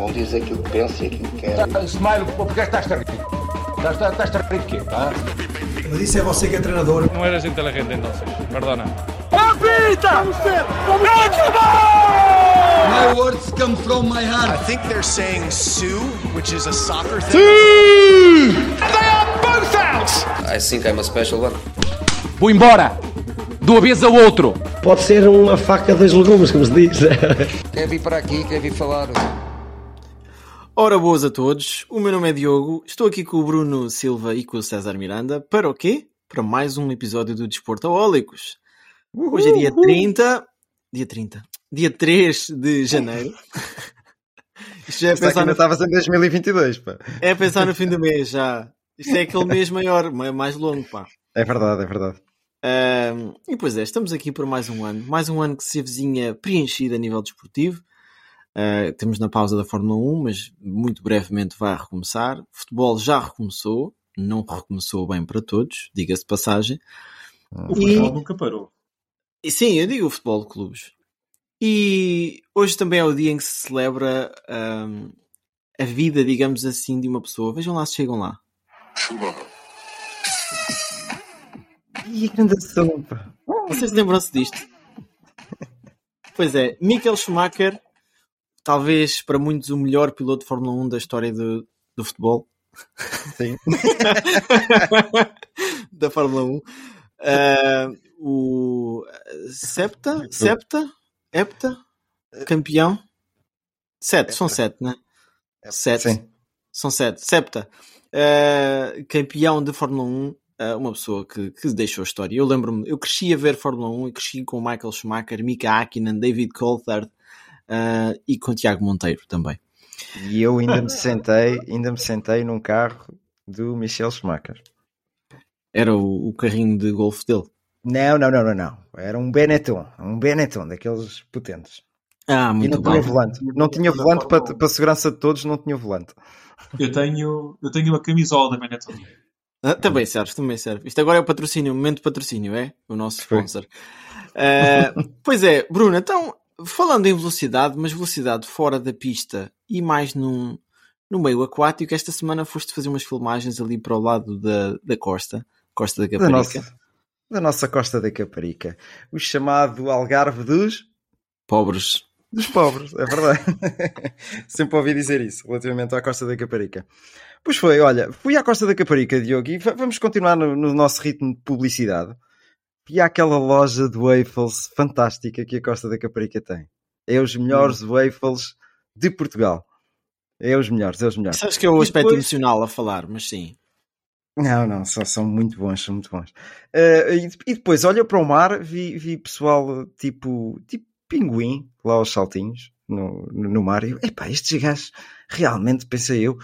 Cada um diz aquilo que pensa e aquilo que quer. Tá, Smile, porque estás a rir? Estás, a rir de quê? Ah? Mas isso é você que é treinador. No eres inteligente entonces, perdona. ¡Apita! My words come from my I heart. think they're saying Sue, which is a soccer thing. They are both out! I think I'm a special one. Vou embora! De uma vez ao outro! Pode ser uma faca dos legumes, como se diz. Quer vir para aqui, quer vir falar. Ora, boas a todos. O meu nome é Diogo. Estou aqui com o Bruno Silva e com o César Miranda. Para o quê? Para mais um episódio do Desportaólicos. Hoje é dia 30. Dia 30. Dia 3 de janeiro. Isto já é Isto aqui pensar, no, estavas em 2022, pá. é pensar no fim do mês já. Isto é aquele mês maior, ma- mais longo, pá. É verdade, é verdade. Ahm, e pois é, estamos aqui por mais um ano. Mais um ano que se avizinha preenchido a nível desportivo. Ah, temos na pausa da Fórmula 1, mas muito brevemente vai recomeçar. O futebol já recomeçou, não recomeçou bem para todos, diga-se de passagem. O E- futebol nunca parou. E sim, eu digo o futebol de clubes. E hoje também é o dia em que se celebra ahm, a vida, digamos assim, de uma pessoa. Vejam lá se chegam lá. Ih, grande som, pá. Vocês lembram-se disto? Pois é, Michael Schumacher, talvez para muitos o melhor piloto de Fórmula 1 da história do, do futebol. Sim. da Fórmula 1. Ah, o Septa? Septa? Hepta? Campeão? Sete, são sete, né? Sete. Sim. São sete. Septa. Uh, campeão de Fórmula 1. uh, uma pessoa que, que deixou a história. Eu lembro-me, eu cresci a ver Fórmula 1 e cresci com Michael Schumacher, Mika Hakkinen, David Coulthard uh, e com Tiago Monteiro também. E eu ainda me sentei, ainda me sentei num carro do Michel Schumacher. Era o, o carrinho de golfe dele. Não, não, não, não, não. Era um Benetton, um Benetton, daqueles potentes. Ah, E muito não tinha volante. Não tinha volante para, para a segurança de todos, não tinha volante. Eu tenho, eu tenho uma camisola da Benetton. Ah, também serve, também serve. Isto agora é o patrocínio, o momento de patrocínio, é? O nosso sponsor. Ah, pois é, Bruno, então, falando em velocidade, mas velocidade fora da pista e mais num, no meio aquático, esta semana foste fazer umas filmagens ali para o lado da, da costa, Costa da Da Caparica. nossa, da nossa costa da Caparica. O chamado Algarve dos, Pobres. dos pobres, é verdade. Sempre ouvi dizer isso relativamente à costa da Caparica. Pois foi, olha, fui à costa da Caparica, Diogo, e va- vamos continuar no, no nosso ritmo de publicidade. Fui àquela loja de waffles fantástica que a costa da Caparica tem. É os melhores waffles de Portugal. É os melhores, é os melhores. Sabes que é o E aspecto depois- emocional a falar, mas sim. Não, não, são, são muito bons, são muito bons. Eh, e, e depois, olha para o mar, vi, vi pessoal tipo, tipo pinguim, lá aos saltinhos, no, no, no mar, e eu, epá, estes gajos, realmente, pensei eu,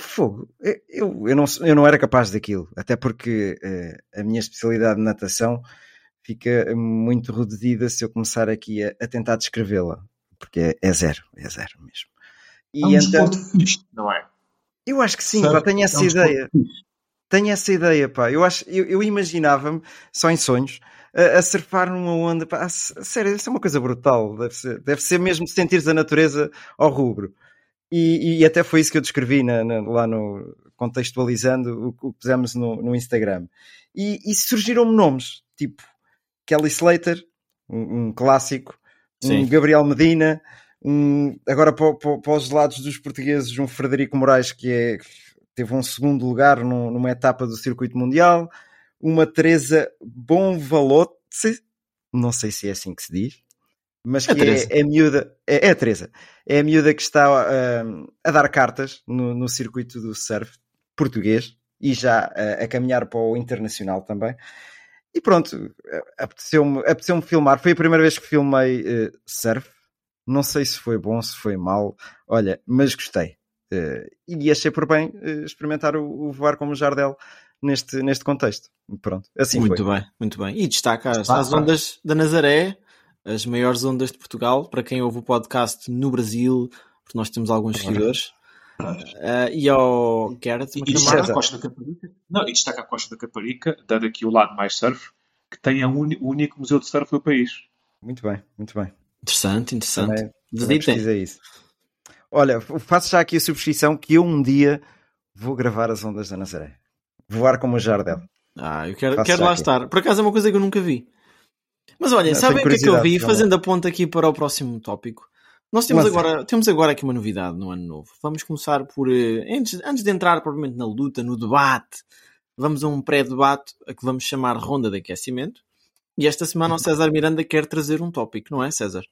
fogo, eu, eu, eu não, eu não era capaz daquilo, até porque eh, a minha especialidade de natação fica muito reduzida se eu começar aqui a, a tentar descrevê-la, porque é, é zero, é zero mesmo. E É um então, fixe, não é? eu acho que sim, pá, tenho essa É um ideia. Tenho essa ideia, pá. Eu, acho, eu, eu imaginava-me, só em sonhos, a, a surfar numa onda. Pá. A sério, isso é uma coisa brutal. Deve ser, deve ser mesmo sentires a natureza ao rubro. E, e até foi isso que eu descrevi na- na- lá no contextualizando o que o que pusemos no, no Instagram. E, e surgiram-me nomes, tipo Kelly Slater, um, um clássico, Sim. um Gabriel Medina, um, agora para, para- para os lados dos portugueses, um Frederico Moraes que é, teve um segundo lugar num- numa etapa do circuito mundial, uma Teresa Bonvalotze, não sei se é assim que se diz, mas É que é, é a miúda, é, é a Teresa, é a miúda que está ah, a dar cartas no, no circuito do surf português e já ah, a caminhar para o internacional também. E pronto, eh, apeteceu-me apeteceu filmar. Foi a primeira vez que filmei eh, surf. Não sei se foi bom, se foi mal. Olha, mas gostei. E achei por bem experimentar o, o voar como Jardel neste, neste contexto. Pronto, assim muito foi. bem, muito bem. E destaca as, Destaca. as ondas da Nazaré, as maiores ondas de Portugal, para quem ouve o podcast no Brasil, porque nós temos alguns seguidores. Ah, e ao Garrett E destaca McNamara. a Costa da Caparica. Não, e destaca a Costa da Caparica, dando aqui o lado mais surf, que tem a uni- o único museu de surf do país. Muito bem, muito bem. Interessante, interessante. Também, também isso. Olha, faço já aqui a subscrição que eu um dia vou gravar as ondas da Nazaré. Voar como o Jardel. Ah, eu quero, Faço quero lá aqui. estar. Por acaso é uma coisa que eu nunca vi. Mas olha, Não, sabem o que é que eu vi? vamos Fazendo a ponta aqui para o próximo tópico. Nós temos agora, temos agora aqui uma novidade no ano novo. Vamos começar por. eh, Antes, antes de entrar propriamente na luta, no debate, vamos a um pré-debate a que vamos chamar Ronda de Aquecimento. E esta semana o César Miranda quer trazer um tópico, não é, César?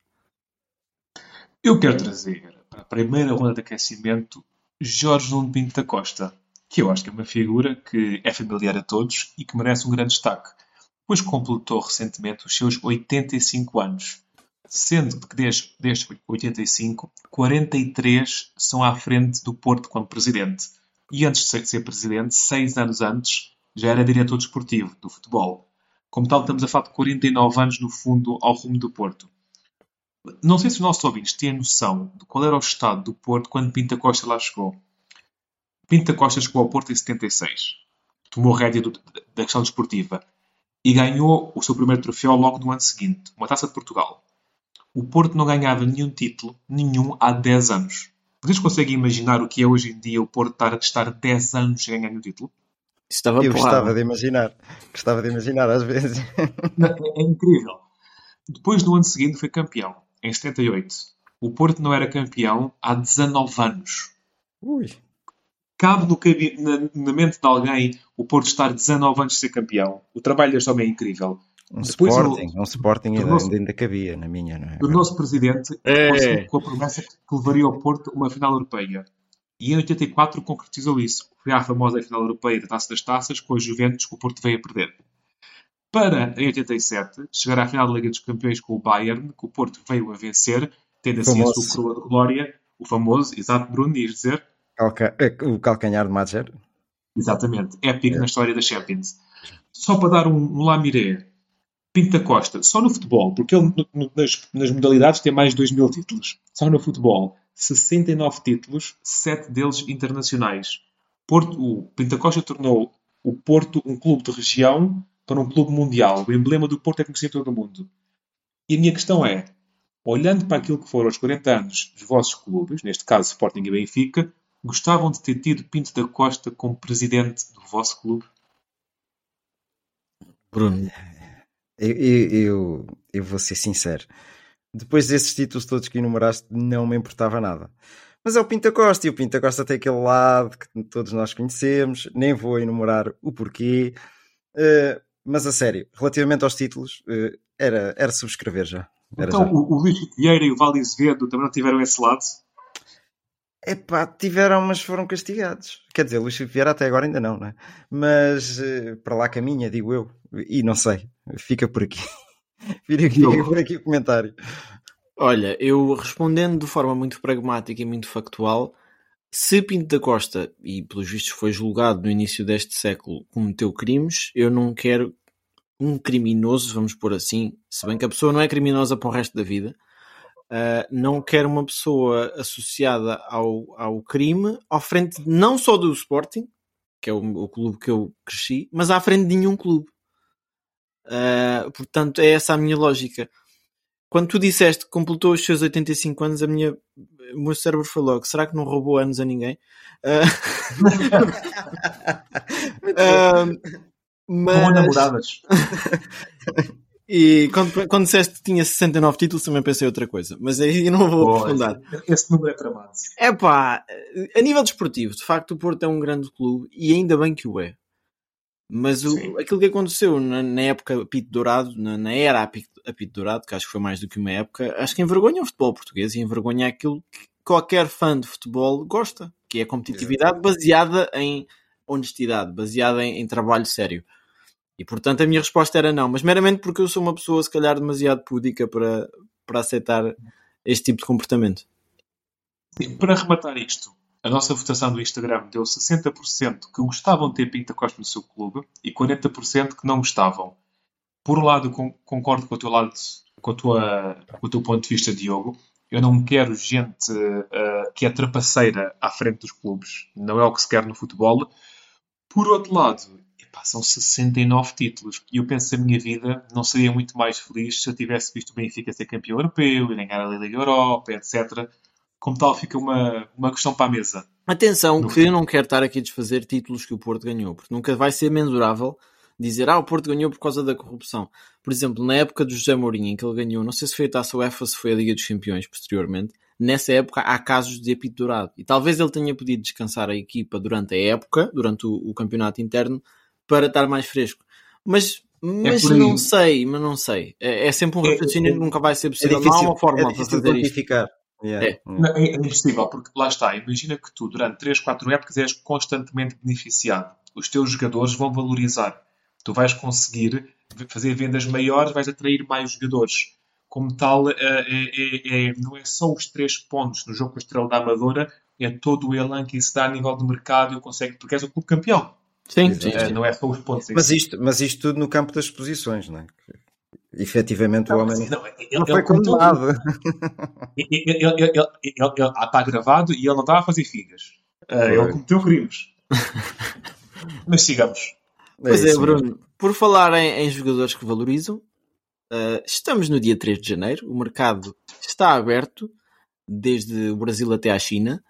Eu quero trazer para a primeira ronda de aquecimento Jorge Nuno Pinto da Costa, que eu acho que é uma figura que é familiar a todos e que merece um grande destaque, pois completou recentemente os seus 85 anos, sendo que desde, desde 85, 43 são à frente do Porto como presidente. E antes de ser- de ser presidente, seis anos antes, já era diretor desportivo do futebol. Como tal, estamos a falar de 49 anos no fundo ao rumo do Porto. Não sei se os nossos ouvintes têm noção de qual era o estado do Porto quando Pinta Costa lá chegou. Pinta Costa chegou ao Porto em 76. Tomou rédea do- da questão desportiva e ganhou o seu primeiro troféu logo no ano seguinte, uma Taça de Portugal. O Porto não ganhava nenhum título, nenhum, há 10 anos. Vocês conseguem imaginar o que é hoje em dia o Porto estar, estar 10 anos sem ganhar nenhum título? Estava Eu porrada. gostava de imaginar. Gostava de imaginar às vezes. Não, É, é incrível. Depois, no ano seguinte, foi campeão, em 78. O Porto não era campeão há 19 anos. Ui. Cabe no na, na mente de alguém o Porto estar 19 anos de ser campeão. O trabalho deste homem é incrível. Um Depois o- Sporting, um Sporting ainda, tornou-se- ainda, cabia na minha, não é? O nosso presidente É. com a promessa que levaria ao Porto uma final europeia. E em 84 concretizou isso. Foi à famosa final europeia da Taça das Taças com a Juventus que o Porto veio a perder. Para, em 87, chegar à final da Liga dos Campeões com o Bayern, que o Porto veio a vencer, tendo assim a sua coroa de glória, o famoso, exato, Bruno, ias dizer? Calca- eh, O calcanhar de Madger. Exatamente. Épico na história da Champions. Só para dar um, um lamiré. Pinta Costa, só no futebol, porque ele no- nas, nas modalidades tem mais de 2 mil títulos. Só no futebol, 69 títulos, 7 deles internacionais. Porto, o Pinta Costa tornou o Porto um clube de região para um clube mundial. O emblema do Porto é conhecido em todo o mundo. E a minha questão é, olhando para aquilo que foram os 40 anos dos vossos clubes, neste caso Sporting e Benfica, gostavam de ter tido Pinto da Costa como presidente do vosso clube? Bruno. Eu, eu, eu, vou ser sincero. Depois desses títulos todos que enumeraste, não me importava nada. Mas é o Pinta Costa, e o Pinta Costa tem aquele lado que todos nós conhecemos, nem vou enumerar o porquê. Eh, mas a sério, relativamente aos títulos, eh, era, era subscrever já. Era Então já. o, o Luís Vieira e o Vale Azevedo também não tiveram esse lado? Epá, tiveram, mas foram castigados. Quer dizer, Luís Filipe Vieira até agora ainda não, né? Mas eh, para lá caminha, digo eu. E não sei, fica por aqui. fica, fica por aqui o comentário. Olha, eu respondendo de forma muito pragmática e muito factual, se Pinto da Costa, e pelos vistos foi julgado no início deste século, cometeu crimes, eu não quero um criminoso, vamos pôr assim, se bem que a pessoa não é criminosa para o resto da vida, ah, não quero uma pessoa associada ao, ao crime ao frente não só do Sporting, que é o, o clube que eu cresci, mas à frente de nenhum clube. Ah, portanto, é essa a minha lógica. Quando tu disseste que completou os seus 85 anos, a minha, o meu cérebro foi logo: será que não roubou anos a ninguém? Ah, Como mas, namoradas. e quando, quando disseste que tinha 69 títulos, também pensei outra coisa. Mas aí eu não vou aprofundar. Esse número é tramado. É pá, a nível desportivo, de facto, o Porto é um grande clube e ainda bem que o é. Mas o, Sim. aquilo que aconteceu na, na época Apito Dourado, na, na era Apito, Apito Dourado, que acho que foi mais do que uma época, acho que envergonha o futebol português e envergonha aquilo que qualquer fã de futebol gosta, que é a competitividade baseada em honestidade, baseada em, em trabalho sério. E portanto a minha resposta era não, mas meramente porque eu sou uma pessoa se calhar demasiado púdica para, para aceitar este tipo de comportamento. Sim, Para rematar isto, a nossa votação do Instagram deu 60% que gostavam de ter Pinta Costa no seu clube e 40% que não gostavam. Por um lado, con- concordo com o teu lado, com, tua, com o teu ponto de vista, Diogo. Eu não quero gente eh, que é trapaceira à frente dos clubes. Não é o que se quer no futebol. Por outro lado, epá, são 69 títulos. E eu penso que a minha vida não seria muito mais feliz se eu tivesse visto o Benfica ser campeão europeu e ganhar a Liga Europa, etc Como tal, fica uma, uma questão para a mesa. Atenção, No que fim. eu não quero estar aqui a desfazer títulos que o Porto ganhou, porque nunca vai ser mensurável dizer ah, o Porto ganhou por causa da corrupção. Por exemplo, na época do José Mourinho, em que ele ganhou, não sei se foi a Taça UEFA ou se foi a Liga dos Campeões posteriormente, nessa época há casos de apito dourado. E talvez ele tenha podido descansar a equipa durante a época, durante o, o campeonato interno, para estar mais fresco. Mas, mas por aí. não sei, mas não sei. É, é sempre um É- raciocínio é- que nunca vai ser É possível. não há difícil, uma forma é para difícil fazer isto. Yeah. É. É, é impossível, porque lá está. Imagina que tu, durante 3, 4 épocas, és constantemente beneficiado. Os teus jogadores vão valorizar. Tu vais conseguir fazer vendas maiores, vais atrair mais jogadores. Como tal, é, é- é- não é só os 3 pontos no jogo com a Estrela da Amadora, é todo o elan que isso dá a nível de mercado e consegue, porque és o clube campeão. Sim, sim, É, sim. não é só os pontos Mas isto, mas isto tudo no campo das exposições, não é? Efetivamente o Não, homem mas não, ele- não ele foi condenado. Ele, ele, ele, ele, ele- ele- ah, está gravado e ele não estava a fazer figas. Ah, ele cometeu crimes. Mas sigamos. Pois é, isso mesmo. Bruno. Por falar em, em jogadores que valorizam, eh, estamos no dia 3 de janeiro. O mercado está aberto, desde o Brasil até à China.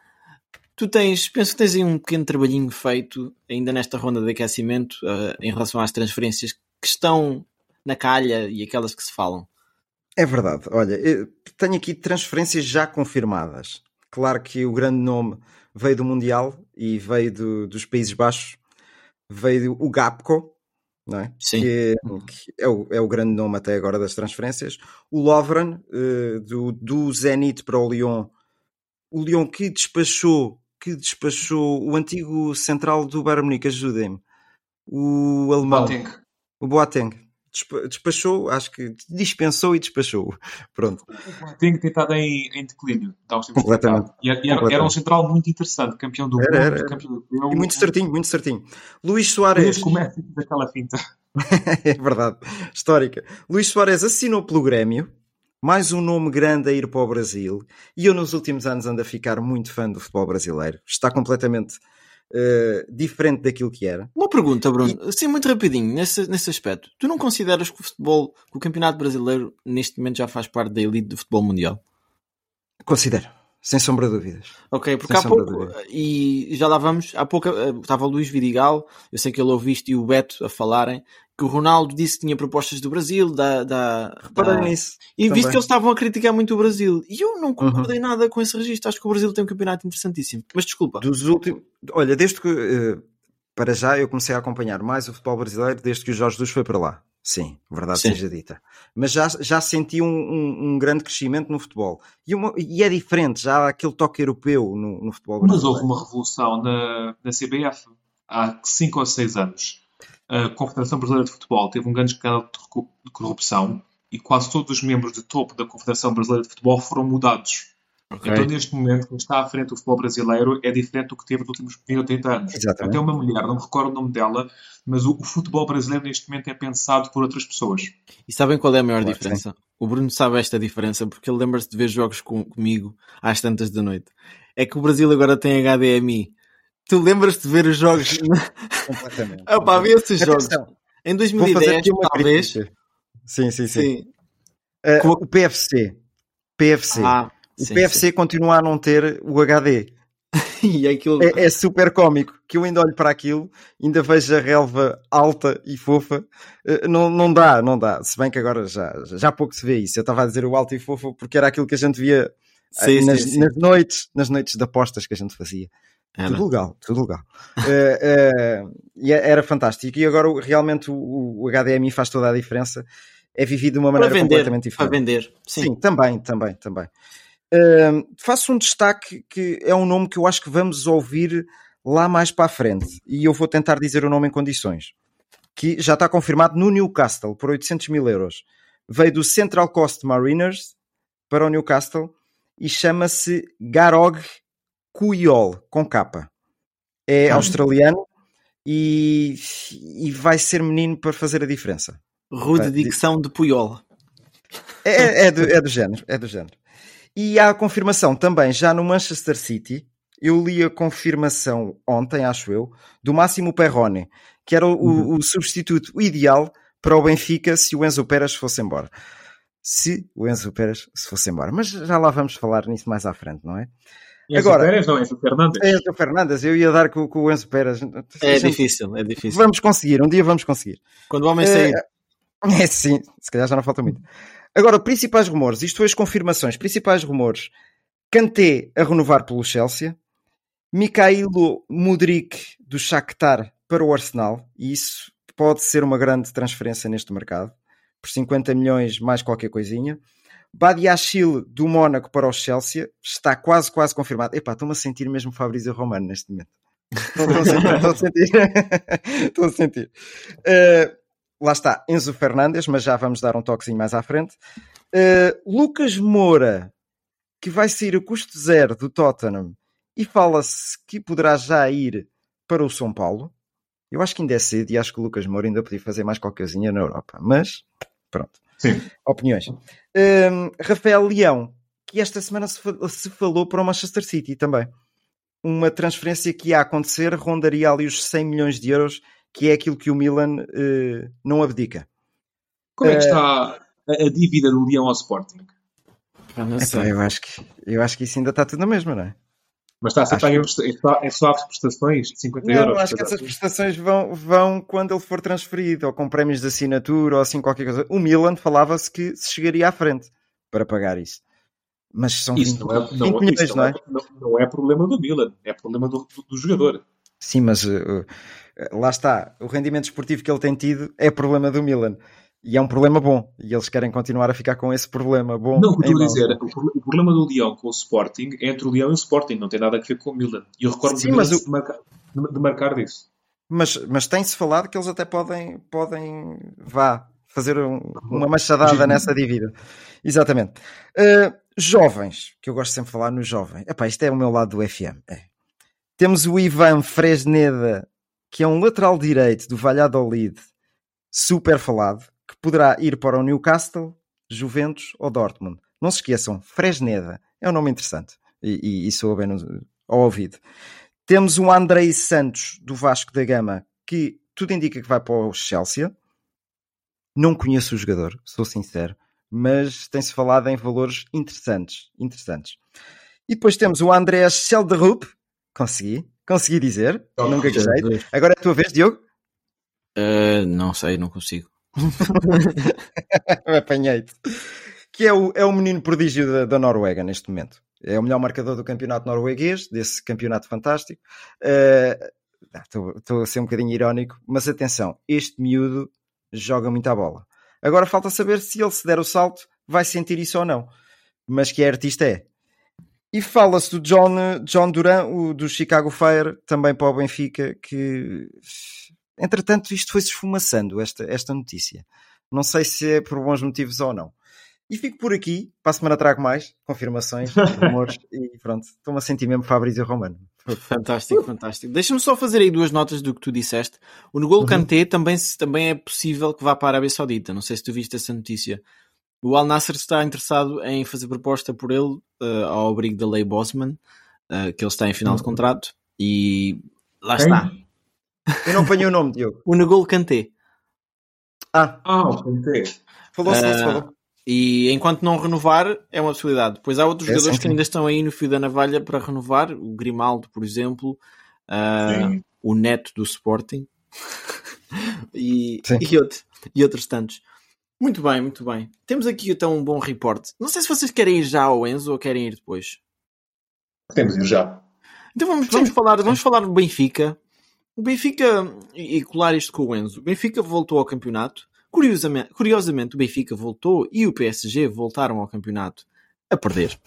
Tu tens, penso que tens aí um pequeno trabalhinho feito ainda nesta ronda de aquecimento eh, em relação às transferências que estão na calha e aquelas que se falam. É verdade. Olha, tenho aqui transferências já confirmadas. Claro que o grande nome veio do Mundial e veio do- dos Países Baixos. Veio o Gapco, não é? Sim. Que, que é, o, é o grande nome até agora das transferências. O Lovren, eh, do, do Zenit para o Lyon. O Lyon que despachou, que despachou o antigo central do Bayern Munique, ajudem-me. O alemão. Boateng. O Boateng. Despa- Despachou, acho que dispensou e despachou. Pronto. Tem que ter estado em, em declínio. Completamente. cá. E era, era- era um Completamente. central muito interessante. Campeão do Era, mundo, era, era. campeão europeu. E muito certinho, muito certinho. Luís Soares. que o Messi fez aquela finta. é verdade. Histórica. Luís Soares assinou pelo Grêmio. Mais um nome grande a ir para o Brasil. E eu nos últimos anos ando a ficar muito fã do futebol brasileiro. Está completamente eh, diferente daquilo que era. Uma pergunta, Bruno, assim muito rapidinho, nesse, nesse aspecto. Tu não consideras que o futebol, que o campeonato brasileiro neste momento já faz parte da elite do futebol mundial? Considero. Sem sombra de dúvidas. Ok, porque Sem há pouco, e já lá vamos, há pouco eh, estava o Luís Vidigal, eu sei que ele ouviu isto e o Beto a falarem, que o Ronaldo disse que tinha propostas do Brasil, da, da, Reparei da- nisso. e visto também. que eles estavam a criticar muito o Brasil, e eu não concordei Uhum. nada com esse registro, acho que o Brasil tem um campeonato interessantíssimo. Mas desculpa, Dos últimos. Olha, desde que. eh, para já eu comecei a acompanhar mais o futebol brasileiro desde que o Jorge Jesus foi para lá. Sim, verdade Sim. seja dita. Mas já, já senti um, um- um grande crescimento no futebol. E, uma- e é diferente, já há aquele toque europeu no, no futebol Mas brasileiro. houve uma revolução na, na CBF há 5 ou 6 anos. A Confederação Brasileira de Futebol teve um grande escândalo de corrupção e quase todos os membros de topo da Confederação Brasileira de Futebol foram mudados. Ok. Então, neste momento, quem está à frente do futebol brasileiro é diferente do que teve nos últimos 20 ou 30 anos. Exatamente. Até uma mulher, não me recordo o nome dela, mas o, o futebol brasileiro neste momento é pensado por outras pessoas. e sabem qual é a maior Claro, diferença? O Bruno sabe esta diferença, porque ele lembra-se de ver jogos com- comigo às tantas da noite. É que o Brasil agora tem HDMI. Tu lembras-te de ver os jogos? Completamente. ah, pá, vê esses jogos. Atenção, Em vou fazer 2010, aqui uma talvez. crítica. Sim, sim, sim. Sim. Com- O PFC. PFC. Ah, o sim, PFC continua a não ter o HD. sim. E aquilo... É, é super cómico que eu ainda olho para aquilo, ainda vejo a relva alta e fofa. Eh, Não, não dá, não dá. Se bem que agora já, já há pouco se vê isso. Eu estava a dizer o alto e fofo porque era aquilo que a gente via eh, Sim, sim, nas, sim. nas noites, nas noites de apostas que a gente fazia. Era. Tudo legal, tudo legal. Eh, eh, e era fantástico. E agora realmente o, o HDMI faz toda a diferença. É vivido de uma Para maneira vender. completamente Para diferente. vender. Sim. Sim, também, também, também. Ahm, faço um destaque que é um nome que eu acho que vamos ouvir lá mais para a frente. E eu vou tentar dizer o nome em condições. Que já está confirmado no Newcastle por 800 mil euros. Veio do Central Coast Mariners para o Newcastle e chama-se Garog Cuyol, com capa. É australiano e, e vai ser menino para fazer a diferença. Rude dicção de Puyol. É, é, do, é do género, é do género. E há a confirmação também já no Manchester City. Eu li a confirmação ontem, acho eu, do Máximo Perrone, que era o, o- o substituto ideal para o Benfica se o Enzo Pérez fosse embora. se o Enzo Pérez se fosse embora. Mas já lá vamos falar nisso mais à frente, não é? Enzo Agora, Pérez, não, Enzo Fernandes. Enzo Fernandes, eu ia dar com, com o Enzo Pérez. É difícil, é difícil. Vamos conseguir, um dia vamos conseguir. Quando o homem sair. É, é sim, se calhar já não falta muito. Agora, principais rumores, isto foi as confirmações, principais rumores. Kanté a renovar pelo Chelsea, Mikhailo Mudrik do Shakhtar para o Arsenal, e isso pode ser uma grande transferência neste mercado, por 50 milhões mais qualquer coisinha. Badiachil do Mónaco para o Chelsea está quase, quase confirmado. Epá, estou-me a sentir mesmo Fabrício Romano neste momento. Estou a sentir. Estou a sentir. estou a sentir. Uh, lá está, Enzo Fernandes, mas já vamos dar um toquezinho mais à frente. Uh, Lucas Moura, que vai sair a custo zero do Tottenham e fala-se que poderá já ir para o São Paulo. Eu acho que ainda é cedo e acho que o Lucas Moura ainda podia fazer mais qualquer coisinha na Europa, mas pronto. Sim. Opiniões. Um, Rafael Leão, que esta semana se, se, falou para o Manchester City também. Uma transferência que ia acontecer rondaria ali os 100 milhões de euros, que é aquilo que o Milan uh, não abdica. Como é que está a, a dívida do Leão ao Sporting? Epá, eu, acho que, eu acho que isso ainda está tudo na mesma, não é? Mas está sempre acho... em, só, em só prestações de 50 não, euros. Não, acho que essas prestações vão, vão quando ele for transferido, ou com prémios de assinatura, ou assim qualquer coisa. O Milan falava-se que se chegaria à frente para pagar isso. Mas são isso 20, não é, 20 não, milhões, não, não é? Não, não, é problema do Milan, é problema do, do, do jogador. Sim, mas uh, lá está. O rendimento esportivo que ele tem tido é problema do Milan. E é um problema bom. E eles querem continuar a ficar com esse problema bom. Não, o que estou a dizer, o problema do Leão com o Sporting é entre o Leão e o Sporting, não tem nada a ver com o Milan. E eu recordo Sim, mas o... de, marcar, de marcar disso. Mas, mas tem-se falado que eles até podem, podem vá, fazer um, uma machadada nessa dívida. Exatamente. Uh, jovens, que eu gosto sempre de falar no jovem. Epá, isto é o meu lado do FM. É. Temos o Ivan Fresneda, que é um lateral direito do Valladolid, super falado que poderá ir para o Newcastle, Juventus ou Dortmund. Não se esqueçam, Fresneda é um nome interessante e, e, e soa bem no, ao ouvido. Temos o Andrei Santos do Vasco da Gama, que tudo indica que vai para o Chelsea. Não conheço o jogador, sou sincero, mas tem-se falado em valores interessantes. interessantes. E depois temos o André Schelderup, consegui, consegui dizer, oh, nunca gostei. Agora é a tua vez, Diogo? Uh, não sei, não consigo. Apanhei-te. Que é o, é o menino prodígio da, da, Noruega neste momento. É o melhor marcador do campeonato norueguês, desse campeonato fantástico. Estou uh, a ser um bocadinho irónico, mas atenção, este miúdo joga muita bola. Agora falta saber se ele se der o salto, vai sentir isso ou não. Mas que é artista é. E fala-se do John, John Duran, o do Chicago Fire, também para o Benfica, que Entretanto, isto foi-se esfumaçando, esta, esta notícia. Não sei se é por bons motivos ou não. E fico por aqui. Para a semana trago mais confirmações, rumores e pronto. Estou-me a sentir mesmo Fabrício Romano. Fantástico, fantástico. Deixa-me só fazer aí duas notas do que tu disseste. O N'Golo uhum. Kanté também, também é possível que vá para a Arábia Saudita. Não sei se tu viste essa notícia. O Al Nasser está interessado em fazer proposta por ele uh, ao abrigo da lei Bosman, uh, que ele está em final de uhum. contrato. E lá Quem? está. Eu não apanhei o nome, Diogo. O N'Golo Kanté. Ah, ah o Kanté. Falou-se, uh, falou. E enquanto não renovar, é uma possibilidade. Depois há outros é, jogadores sim, que ainda estão aí no fio da navalha para renovar. O Grimaldo, por exemplo. Uh, o Neto do Sporting. e, e, outro, e outros tantos. Muito bem, muito bem. Temos aqui então um bom reporte. Não sei se vocês querem ir já ao Enzo ou querem ir depois. Temos ir já. Então vamos, vamos, falar, vamos falar do Benfica. O Benfica, e colar isto com o Enzo, o Benfica voltou ao campeonato. Curiosamente, curiosamente, o Benfica voltou e o PSG voltaram ao campeonato a perder.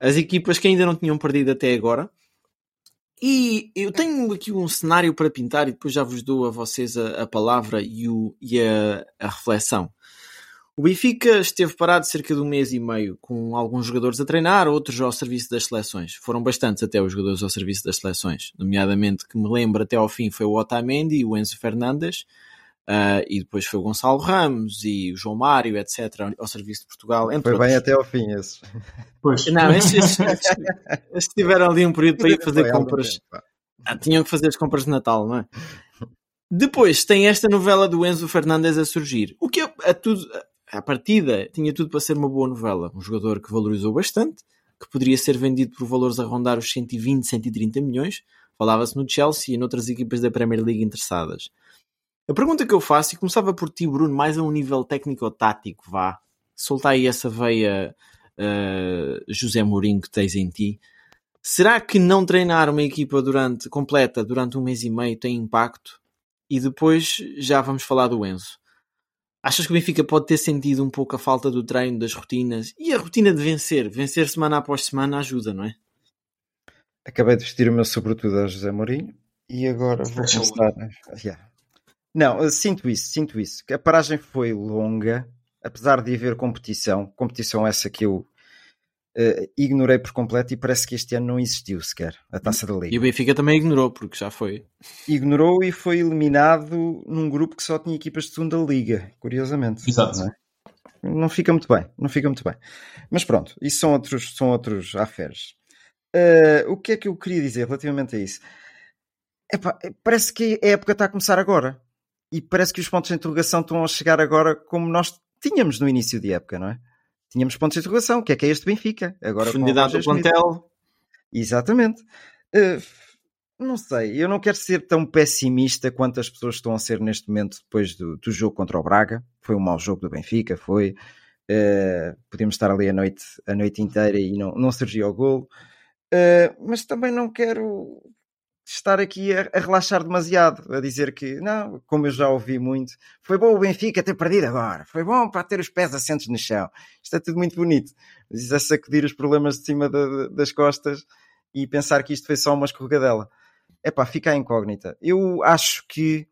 As equipas que ainda não tinham perdido até agora. E eu tenho aqui um cenário para pintar e depois já vos dou a vocês a, a palavra e, o, e a, a reflexão. O Benfica esteve parado cerca de um mês e meio, com alguns jogadores a treinar, outros ao serviço das seleções. Foram bastantes até os jogadores ao serviço das seleções. Nomeadamente, que me lembro até ao fim, foi o Otamendi, o Enzo Fernandes, uh, e depois foi o Gonçalo Ramos e o João Mário, etc., ao serviço de Portugal. foi outros. bem até ao fim, esse. Pois. Não, esses, esses, esses tiveram ali um período para ir fazer compras. Ah, tinham que fazer as compras de Natal, não é? Depois tem esta novela do Enzo Fernandes a surgir. O que a, a tudo, à partida, tinha tudo para ser uma boa novela. Um jogador que valorizou bastante, que poderia ser vendido por valores a rondar os 120, 130 milhões. Falava-se no Chelsea e noutras equipas da Premier League interessadas. A pergunta que eu faço, e começava por ti, Bruno, mais a um nível técnico-tático, vá. Solta aí essa veia uh, José Mourinho que tens em ti. Será que não treinar uma equipa durante, completa durante um mês e meio tem impacto? E depois já vamos falar do Enzo. Achas que o Benfica pode ter sentido um pouco a falta do treino, das rotinas e a rotina de vencer? Vencer semana após semana ajuda, não é? Acabei de vestir o meu sobretudo a José Mourinho e agora vou começar. Yeah. Não, sinto isso, sinto isso. A paragem foi longa, apesar de haver competição. Competição essa que eu uh, ignorei por completo e parece que este ano não existiu sequer a taça da Liga. E o Benfica também ignorou, porque já foi. Ignorou e foi eliminado num grupo que só tinha equipas de segunda Liga, curiosamente. Exato. Não, é? não fica muito bem, não fica muito bem. Mas pronto, isso são outros, são outros aferes. Uh, o que é que eu queria dizer relativamente a isso? Epá, parece que a época está a começar agora. E parece que os pontos de interrogação estão a chegar agora como nós tínhamos no início de época, não é? Tínhamos pontos de interrogação. O que é que é este Benfica? Agora Profundidade do plantel. Exatamente. Uh, não sei, eu não quero ser tão pessimista quanto as pessoas estão a ser neste momento depois do, do jogo contra o Braga. Foi um mau jogo do Benfica, foi. Uh, podíamos estar ali a noite, a noite inteira e não, não surgiu o golo. Uh, mas também não quero estar aqui a, a, relaxar demasiado, a dizer que, não, como eu já ouvi muito, foi bom o Benfica ter perdido agora, foi bom para ter os pés assentos no chão. Isto é tudo muito bonito. Mas é sacudir os problemas de cima da, das costas e pensar que isto foi só uma escorregadela. É pá, fica a incógnita. Eu acho que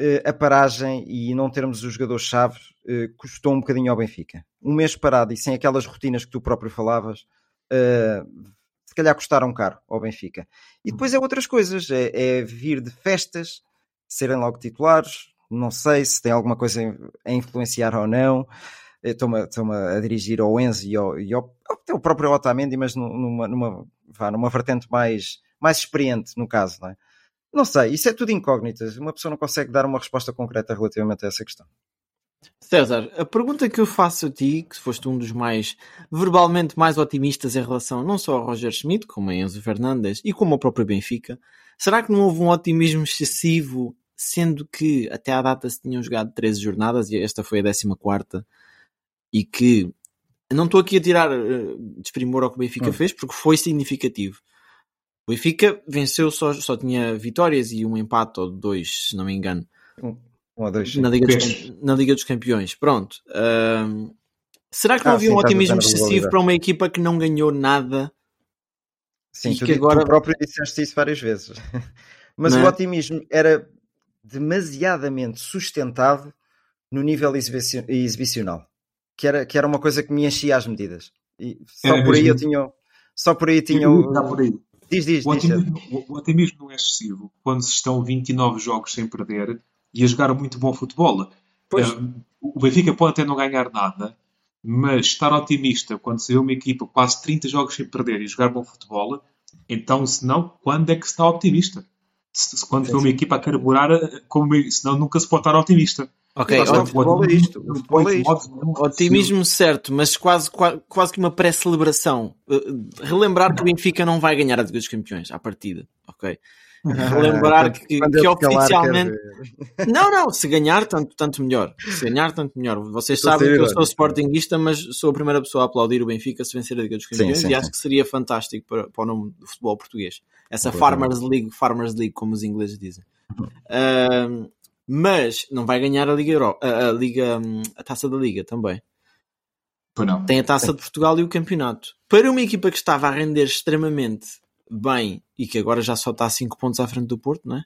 uh, a paragem e não termos os jogadores-chave uh, custou um bocadinho ao Benfica. Um mês parado e sem aquelas rotinas que tu próprio falavas, uh, calhar custaram caro ao Benfica. E depois é outras coisas, é, é vir de festas, serem logo titulares, não sei se tem alguma coisa a influenciar ou não. Estou-me a dirigir ao Enzo e ao, e ao até o próprio Otamendi, mas numa, numa, vá, numa vertente mais, mais experiente, no caso, não é? Não sei, isso é tudo incógnitas. Uma pessoa não consegue dar uma resposta concreta relativamente a essa questão. César, a pergunta que eu faço a ti, que foste um dos mais verbalmente mais otimistas em relação não só ao Roger Schmidt, como a Enzo Fernandes e como ao próprio Benfica, será que não houve um otimismo excessivo, sendo que até à data se tinham jogado 13 jornadas e esta foi a 14 e que não estou aqui a tirar uh, desprimor ao que o Benfica hum. fez porque foi significativo. O Benfica venceu, só, só tinha vitórias e um empate ou dois, se não me engano. Hum. Um ou dois, na, Liga dos, na Liga dos Campeões. Pronto. Uh, será que não ah, havia sim, um otimismo excessivo para uma equipa que não ganhou nada? Sim, tu, que agora... tu próprio disseste isso várias vezes. Mas não. o é? otimismo era demasiadamente sustentado no nível exibicional. Que era, que era uma coisa que me enchia as medidas. E só por aí eu tinha. Só por aí tinha. Por aí. Diz, diz, o, diz, otimismo, o, o otimismo não é excessivo quando se estão 29 jogos sem perder e a jogar muito bom futebol. Pois. O Benfica pode até não ganhar nada, mas estar otimista quando se vê uma equipa quase 30 jogos sem perder e jogar bom futebol, então, se não, quando é que se está optimista? Se, quando se vê uma equipa a carburar, eh, como, senão nunca se pode estar otimista. Ok, o futebol é isto. O futebol é isto. Otimismo certo, mas quase, quase, quase que uma pré-celebração. Uh, relembrar que o Benfica não vai ganhar a Liga dos Campeões à partida. Ok. Relembrar que, que oficialmente. Não, não, se ganhar, tanto, tanto melhor. Se ganhar, tanto melhor. Vocês sabem que eu sou sportinguista, mas sou a primeira pessoa a aplaudir o Benfica se vencer a Liga dos Campeões sim, sim, e acho sim. que seria fantástico para, para o nome do futebol português. Essa Farmers League, Farmers League, como os ingleses dizem. Uh, mas não vai ganhar a Liga Euro, a, a Liga, a taça da Liga também. Tem a taça de Portugal e o campeonato. Para uma equipa que estava a render extremamente bem e que agora já só está a 5 pontos à frente do Porto, não é?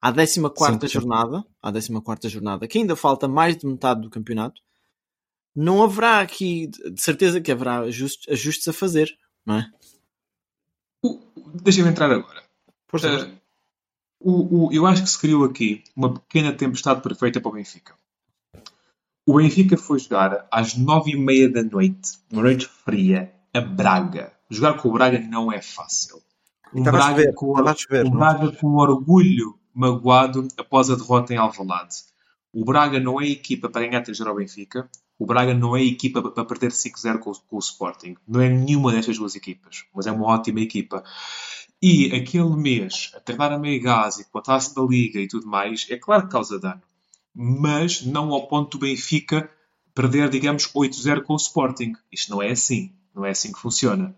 À 14 jornada, à 14 jornada, que ainda falta mais de metade do campeonato, não haverá aqui, de certeza que haverá ajustes, ajustes a fazer, não é? Deixa-me entrar agora. Uh, o, o, eu acho que se criou aqui uma pequena tempestade perfeita para o Benfica. O Benfica foi jogar às nove e meia da noite, uma noite fria, a Braga. Jogar com o Braga não é fácil. O Braga, com, o Braga com orgulho magoado após a derrota em Alvalade. O Braga não é equipa para ganhar 3 ao Benfica. O Braga não é equipa para perder 5-0 com, com, o Sporting. Não é nenhuma destas duas equipas. Mas é uma ótima equipa. E aquele mês, a treinar a meio gás e com a taça da Liga e tudo mais, é claro que causa dano. Mas não ao ponto do Benfica perder, digamos, 8-0 com o Sporting. Isto não é assim. Não é assim que funciona.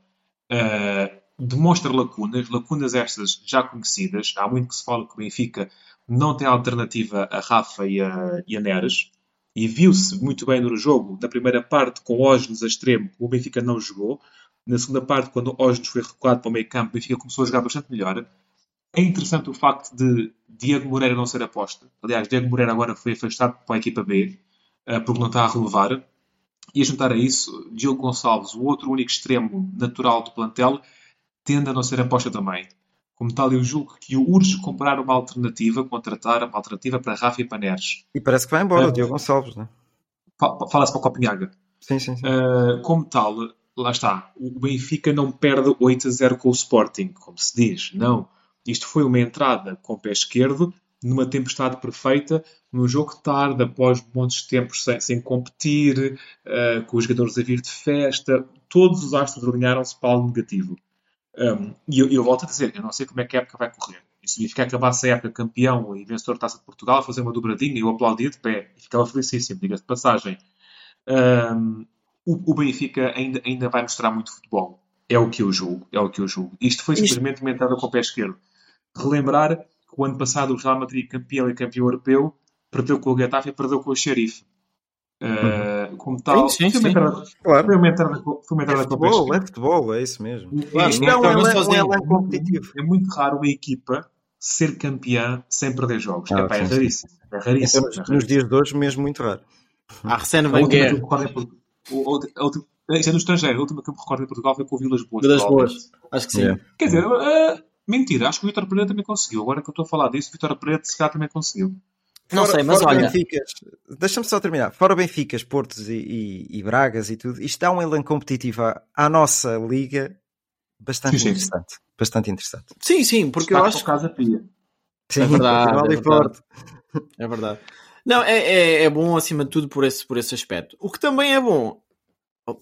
Uh, demonstra lacunas, lacunas estas já conhecidas. Há muito que se fala que o Benfica não tem alternativa a Rafa e a, e a Neres. E viu-se muito bem no jogo, na primeira parte, com Osnes a extremo, o Benfica não jogou. Na segunda parte, quando Osnes foi recuado para o meio campo, o Benfica começou a jogar bastante melhor. É interessante o facto de Diego Moreira não ser aposta. Aliás, Diego Moreira agora foi afastado para a equipa B, eh, porque não está a relevar. E a juntar a isso, Diogo Gonçalves, o outro único extremo natural do plantel, tende a não ser aposta também. Como tal, eu julgo que o urge comprar uma alternativa, contratar uma alternativa para Rafa e Paneres. E parece que vai embora, uh, o Diogo Gonçalves, não é? Fala-se para o Copenhaga. Sim, sim, sim. Uh, como tal, lá está. O Benfica não perde 8 a 0 com o Sporting, como se diz. Não. Isto foi uma entrada com o pé esquerdo, numa tempestade perfeita, num jogo tarde, após montes de tempos sem, sem competir, uh, com os jogadores a vir de festa. Todos os astros alinharam-se para algo negativo. Um, e eu, eu, volto a dizer, eu não sei como é que a época vai correr. Isso significa acabar a época campeão e vencedor da Taça de Portugal, fazer uma dobradinha e eu aplaudia de pé. E ficava felicíssimo, diga-se de passagem. Um, o, o, Benfica ainda, ainda vai mostrar muito futebol. É o que eu julgo. É o que eu julgo. Isto foi simplesmente entrada com o pé esquerdo. Relembrar que o ano passado o Real Madrid campeão e campeão europeu perdeu com o Getafe e perdeu com o Xerife. Uh, como tal, sim, sim, sim. Claro. foi uma entrada, foi uma entrada é futebol, é futebol, é isso mesmo. Claro, Isto é um, é, um, é, competitivo. É muito raro uma equipa ser campeã sem perder jogos. Ah, é, é raríssimo. É raríssimo. Então, nos dias de hoje, mesmo muito raro. A Arsene Wenger. Isso é no estrangeiro. A última que eu me recordo em Portugal foi com o Vilas Boas. Vilas Boas, acho que sim. Yeah. Quer dizer, uh, mentira, acho que o Vitor Pereira também conseguiu. Agora que eu estou a falar disso, o Vitor Pereira se calhar também conseguiu. Não fora, sei, mas olha. Deixa-me só terminar. Fora Benficas, Portos e, e, e, Bragas e tudo, isto dá um elenco competitivo à, à nossa liga bastante sim, interessante. Sim. Bastante interessante. Sim, sim, porque Está eu acho. Casa Pia. Sim, é verdade. É verdade. é verdade. Não, é, é, é, bom acima de tudo por esse, por esse aspecto. O que também é bom,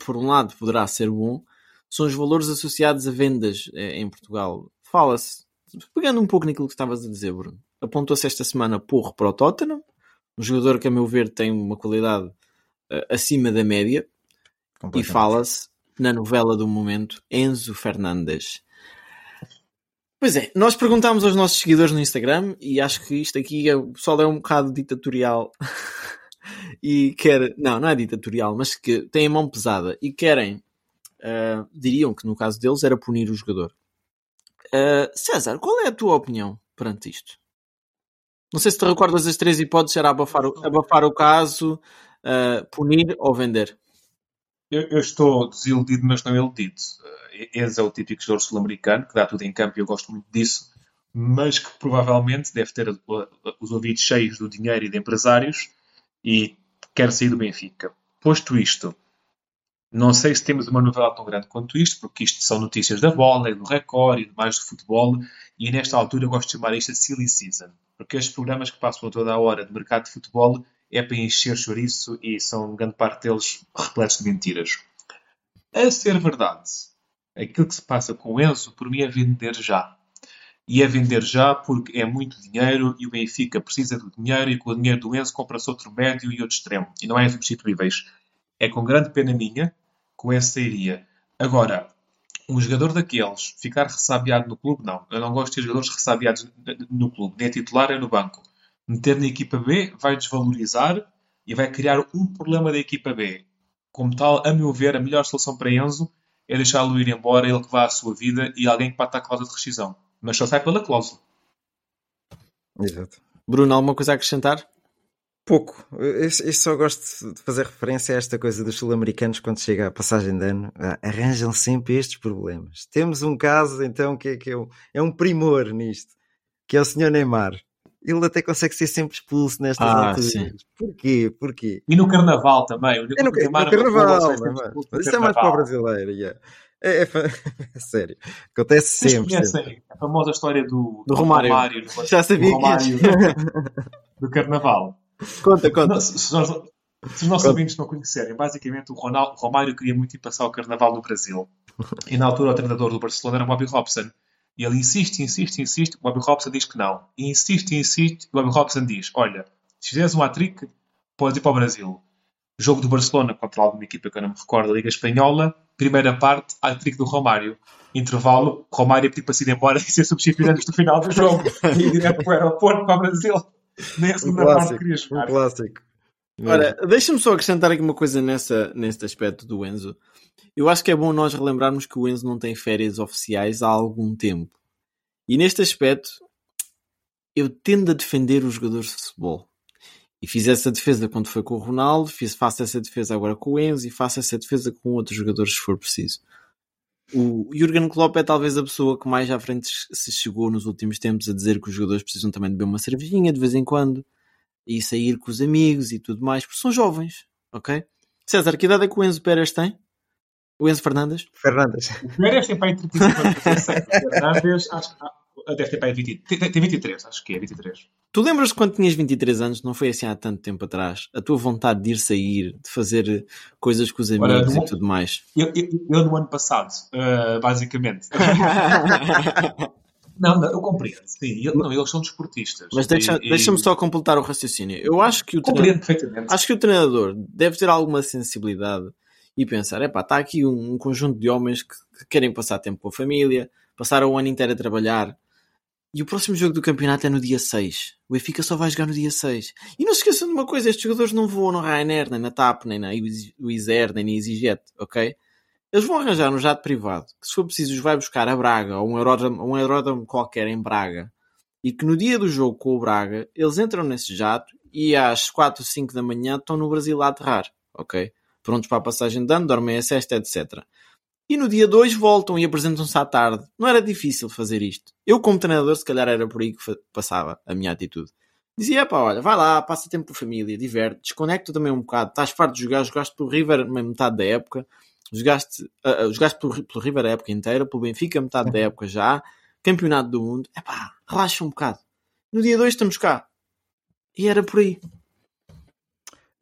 por um lado poderá ser bom, são os valores associados a vendas eh, em Portugal. Fala-se, pegando um pouco naquilo que estavas a dizer, Bruno apontou-se esta semana Porro para o Tottenham, um jogador que, a meu ver, tem uma qualidade uh, acima da média, e fala-se na novela do momento Enzo Fernandes. Pois é, nós perguntámos aos nossos seguidores no Instagram e acho que isto aqui é, o pessoal é um bocado ditatorial e quer, não, não é ditatorial, mas que tem a mão pesada e querem, uh, diriam que no caso deles era punir o jogador. Uh, César, qual é a tua opinião perante isto? Não sei se te recordas das três hipóteses: era abafar o, abafar o caso, uh, punir ou vender. Eu, eu, estou desiludido, mas não iludido. Uh, esse é o típico jogador sul-americano que dá tudo em campo e eu gosto muito disso, mas que provavelmente deve ter os ouvidos cheios do dinheiro e de empresários e quer sair do Benfica. Posto isto, não sei se temos uma novela tão grande quanto isto, porque isto são notícias da bola e do Record e mais do futebol, e nesta altura eu gosto de chamar isto de Silly Season porque estes programas que passam a toda a hora de mercado de futebol é para encher chouriço e são grande parte deles repletos de mentiras. A ser verdade, aquilo que se passa com o Enzo, por mim, é vender já. E é vender já porque é muito dinheiro e o Benfica precisa do dinheiro e com o dinheiro do Enzo compra-se outro médio e outro extremo. E não é insubstituíveis. É com grande pena minha que o Enzo sairia. Agora, um jogador daqueles ficar ressabiado no clube, não. Eu não gosto de ter jogadores ressabiados no clube, nem titular nem no banco. Meter na equipa B vai desvalorizar e vai criar um problema da equipa B. Como tal, a meu ver, a melhor solução para Enzo é deixá-lo ir embora, ele que vá à sua vida e alguém que bata a cláusula de rescisão. Mas só sai pela cláusula. Exato. Bruno, alguma coisa a acrescentar? Pouco. Eu, eu, só gosto de fazer referência a esta coisa dos sul-americanos quando chega a passagem de ano. Ah, arranjam sempre estes problemas. Temos um caso, então, que é, que é, um, é um primor nisto, que é o senhor Neymar. Ele até consegue ser sempre expulso nestas ah, alturas. Sim. Porquê? Porquê? E no Carnaval também. O é no, Neymar no Carnaval, mas isso é mais para o brasileiro. Yeah. É, é, é, sério. Acontece Vocês sempre. conhecem sempre. a famosa história do, do, do Romário. Romário Já sabia do Romário, que do Carnaval. Conta, conta. Se, nós, Se os nossos ouvintes não conhecerem, basicamente o Ronaldo, Romário queria muito ir passar o Carnaval no Brasil. E na altura o treinador do Barcelona era o Bobby Robson. E ele insiste, insiste, insiste. O Bobby Robson diz que não. E insiste, insiste. O Bobby Robson diz: Olha, se fizeres um hat-trick, podes ir para o Brasil. Jogo do Barcelona contra alguma equipa que eu não me recordo, a Liga Espanhola. Primeira parte, hat-trick do Romário. Intervalo, Romário pedir para se ir embora e ser substituído antes do final do jogo. E ir direto para o aeroporto para o Brasil. Nem a Um segunda parte clássico. queria Um jogar. clássico. Ora, deixa-me só acrescentar aqui uma coisa nessa, neste aspecto do Enzo. Eu acho que é bom nós relembrarmos que o Enzo não tem férias oficiais há algum tempo. E neste aspecto, eu tendo a defender os jogadores de futebol. E fiz essa defesa quando foi com o Ronaldo, fiz, faço essa defesa agora com o Enzo e faço essa defesa com outros jogadores se for preciso. O Jurgen Klopp é talvez a pessoa que mais à frente se chegou nos últimos tempos a dizer que os jogadores precisam também de beber uma cervejinha de vez em quando e sair com os amigos e tudo mais, porque são jovens, ok? César, que idade é que o Enzo Pérez tem? O Enzo Fernandes? Fernandes. O Pérez tem para aí 35 anos. O Fernandes, acho que ah, deve ter para aí 20, tem, tem 23, acho que é 23. Tu lembras quando tinhas 23 anos, não foi assim há tanto tempo atrás, a tua vontade de ir sair, de fazer coisas com os amigos Ora, e tudo mais? Eu, eu, eu no ano passado, ah, basicamente. não, não, eu compreendo. Sim, eu- não, eles são desportistas. Mas deixa- E- deixa-me só completar o raciocínio. Eu acho que o Compreendo treinador, perfeitamente. acho que o treinador deve ter alguma sensibilidade e pensar: epá, está aqui um, um conjunto de homens que, que querem passar tempo com a família, passaram o ano inteiro a trabalhar. E o próximo jogo do campeonato é no dia 6. O Benfica só vai jogar no dia 6. E não se esqueçam de uma coisa: estes jogadores não voam no Ryanair, nem na TAP, nem na Wizz nem na EasyJet, ok? Eles vão arranjar um jato privado que, se for preciso, os vai buscar a Braga ou um aeródromo, um aeródromo qualquer em Braga. E que no dia do jogo com o Braga, eles entram nesse jato e às 4, 5 da manhã estão no Brasil a aterrar, ok? Prontos para a passagem de ano, dormem a sexta, etc. E no dia 2 voltam e apresentam-se à tarde. Não era difícil fazer isto. Eu, como treinador, se calhar era por aí que passava a minha atitude. Dizia, pá, olha, vai lá, passa tempo com a família, diverte, desconecta também um bocado. Estás farto de jogar, jogaste pelo River metade da época, jogaste, ah, jogaste pelo, pelo River a época inteira, pelo Benfica metade da época já, campeonato do mundo. É pá, relaxa um bocado. No dia 2 estamos cá. E era por aí.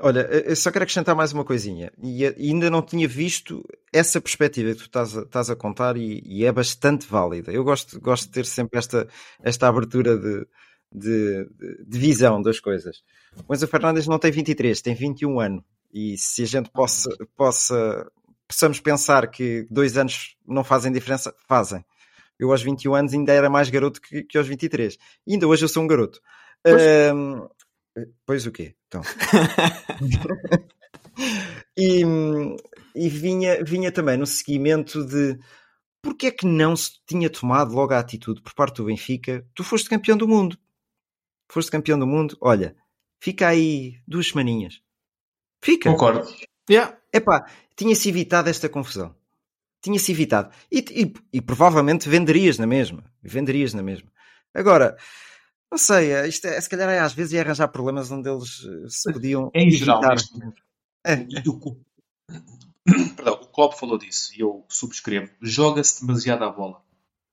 Olha, eu só quero acrescentar mais uma coisinha. E e ainda não tinha visto essa perspectiva que tu estás a, estás a contar e, e é bastante válida. Eu gosto, gosto de ter sempre esta, esta abertura de, de, de- visão das coisas. Mas o Fernandes não tem 23, tem 21 anos. E se a gente possa, possa, possamos pensar que dois anos não fazem diferença, fazem. Eu aos 21 anos ainda era mais garoto que, que aos 23. E ainda hoje eu sou um garoto. Pois. Ahm, pois o quê? Então. e, e vinha, vinha também no seguimento de porque é que não se tinha tomado logo a atitude por parte do Benfica? Tu foste campeão do mundo. Foste campeão do mundo. Olha, fica aí duas semaninhas. Fica. Concordo. Yeah. Epá, tinha-se evitado esta confusão. Tinha-se evitado. E, e- e provavelmente venderias na mesma. Venderias na mesma. Agora, não sei, é- isto é, se calhar é, às vezes é arranjar problemas onde eles eh, se podiam Em geral. É. O, perdão, o Klopp falou disso e eu subscrevo. Joga-se demasiado à bola.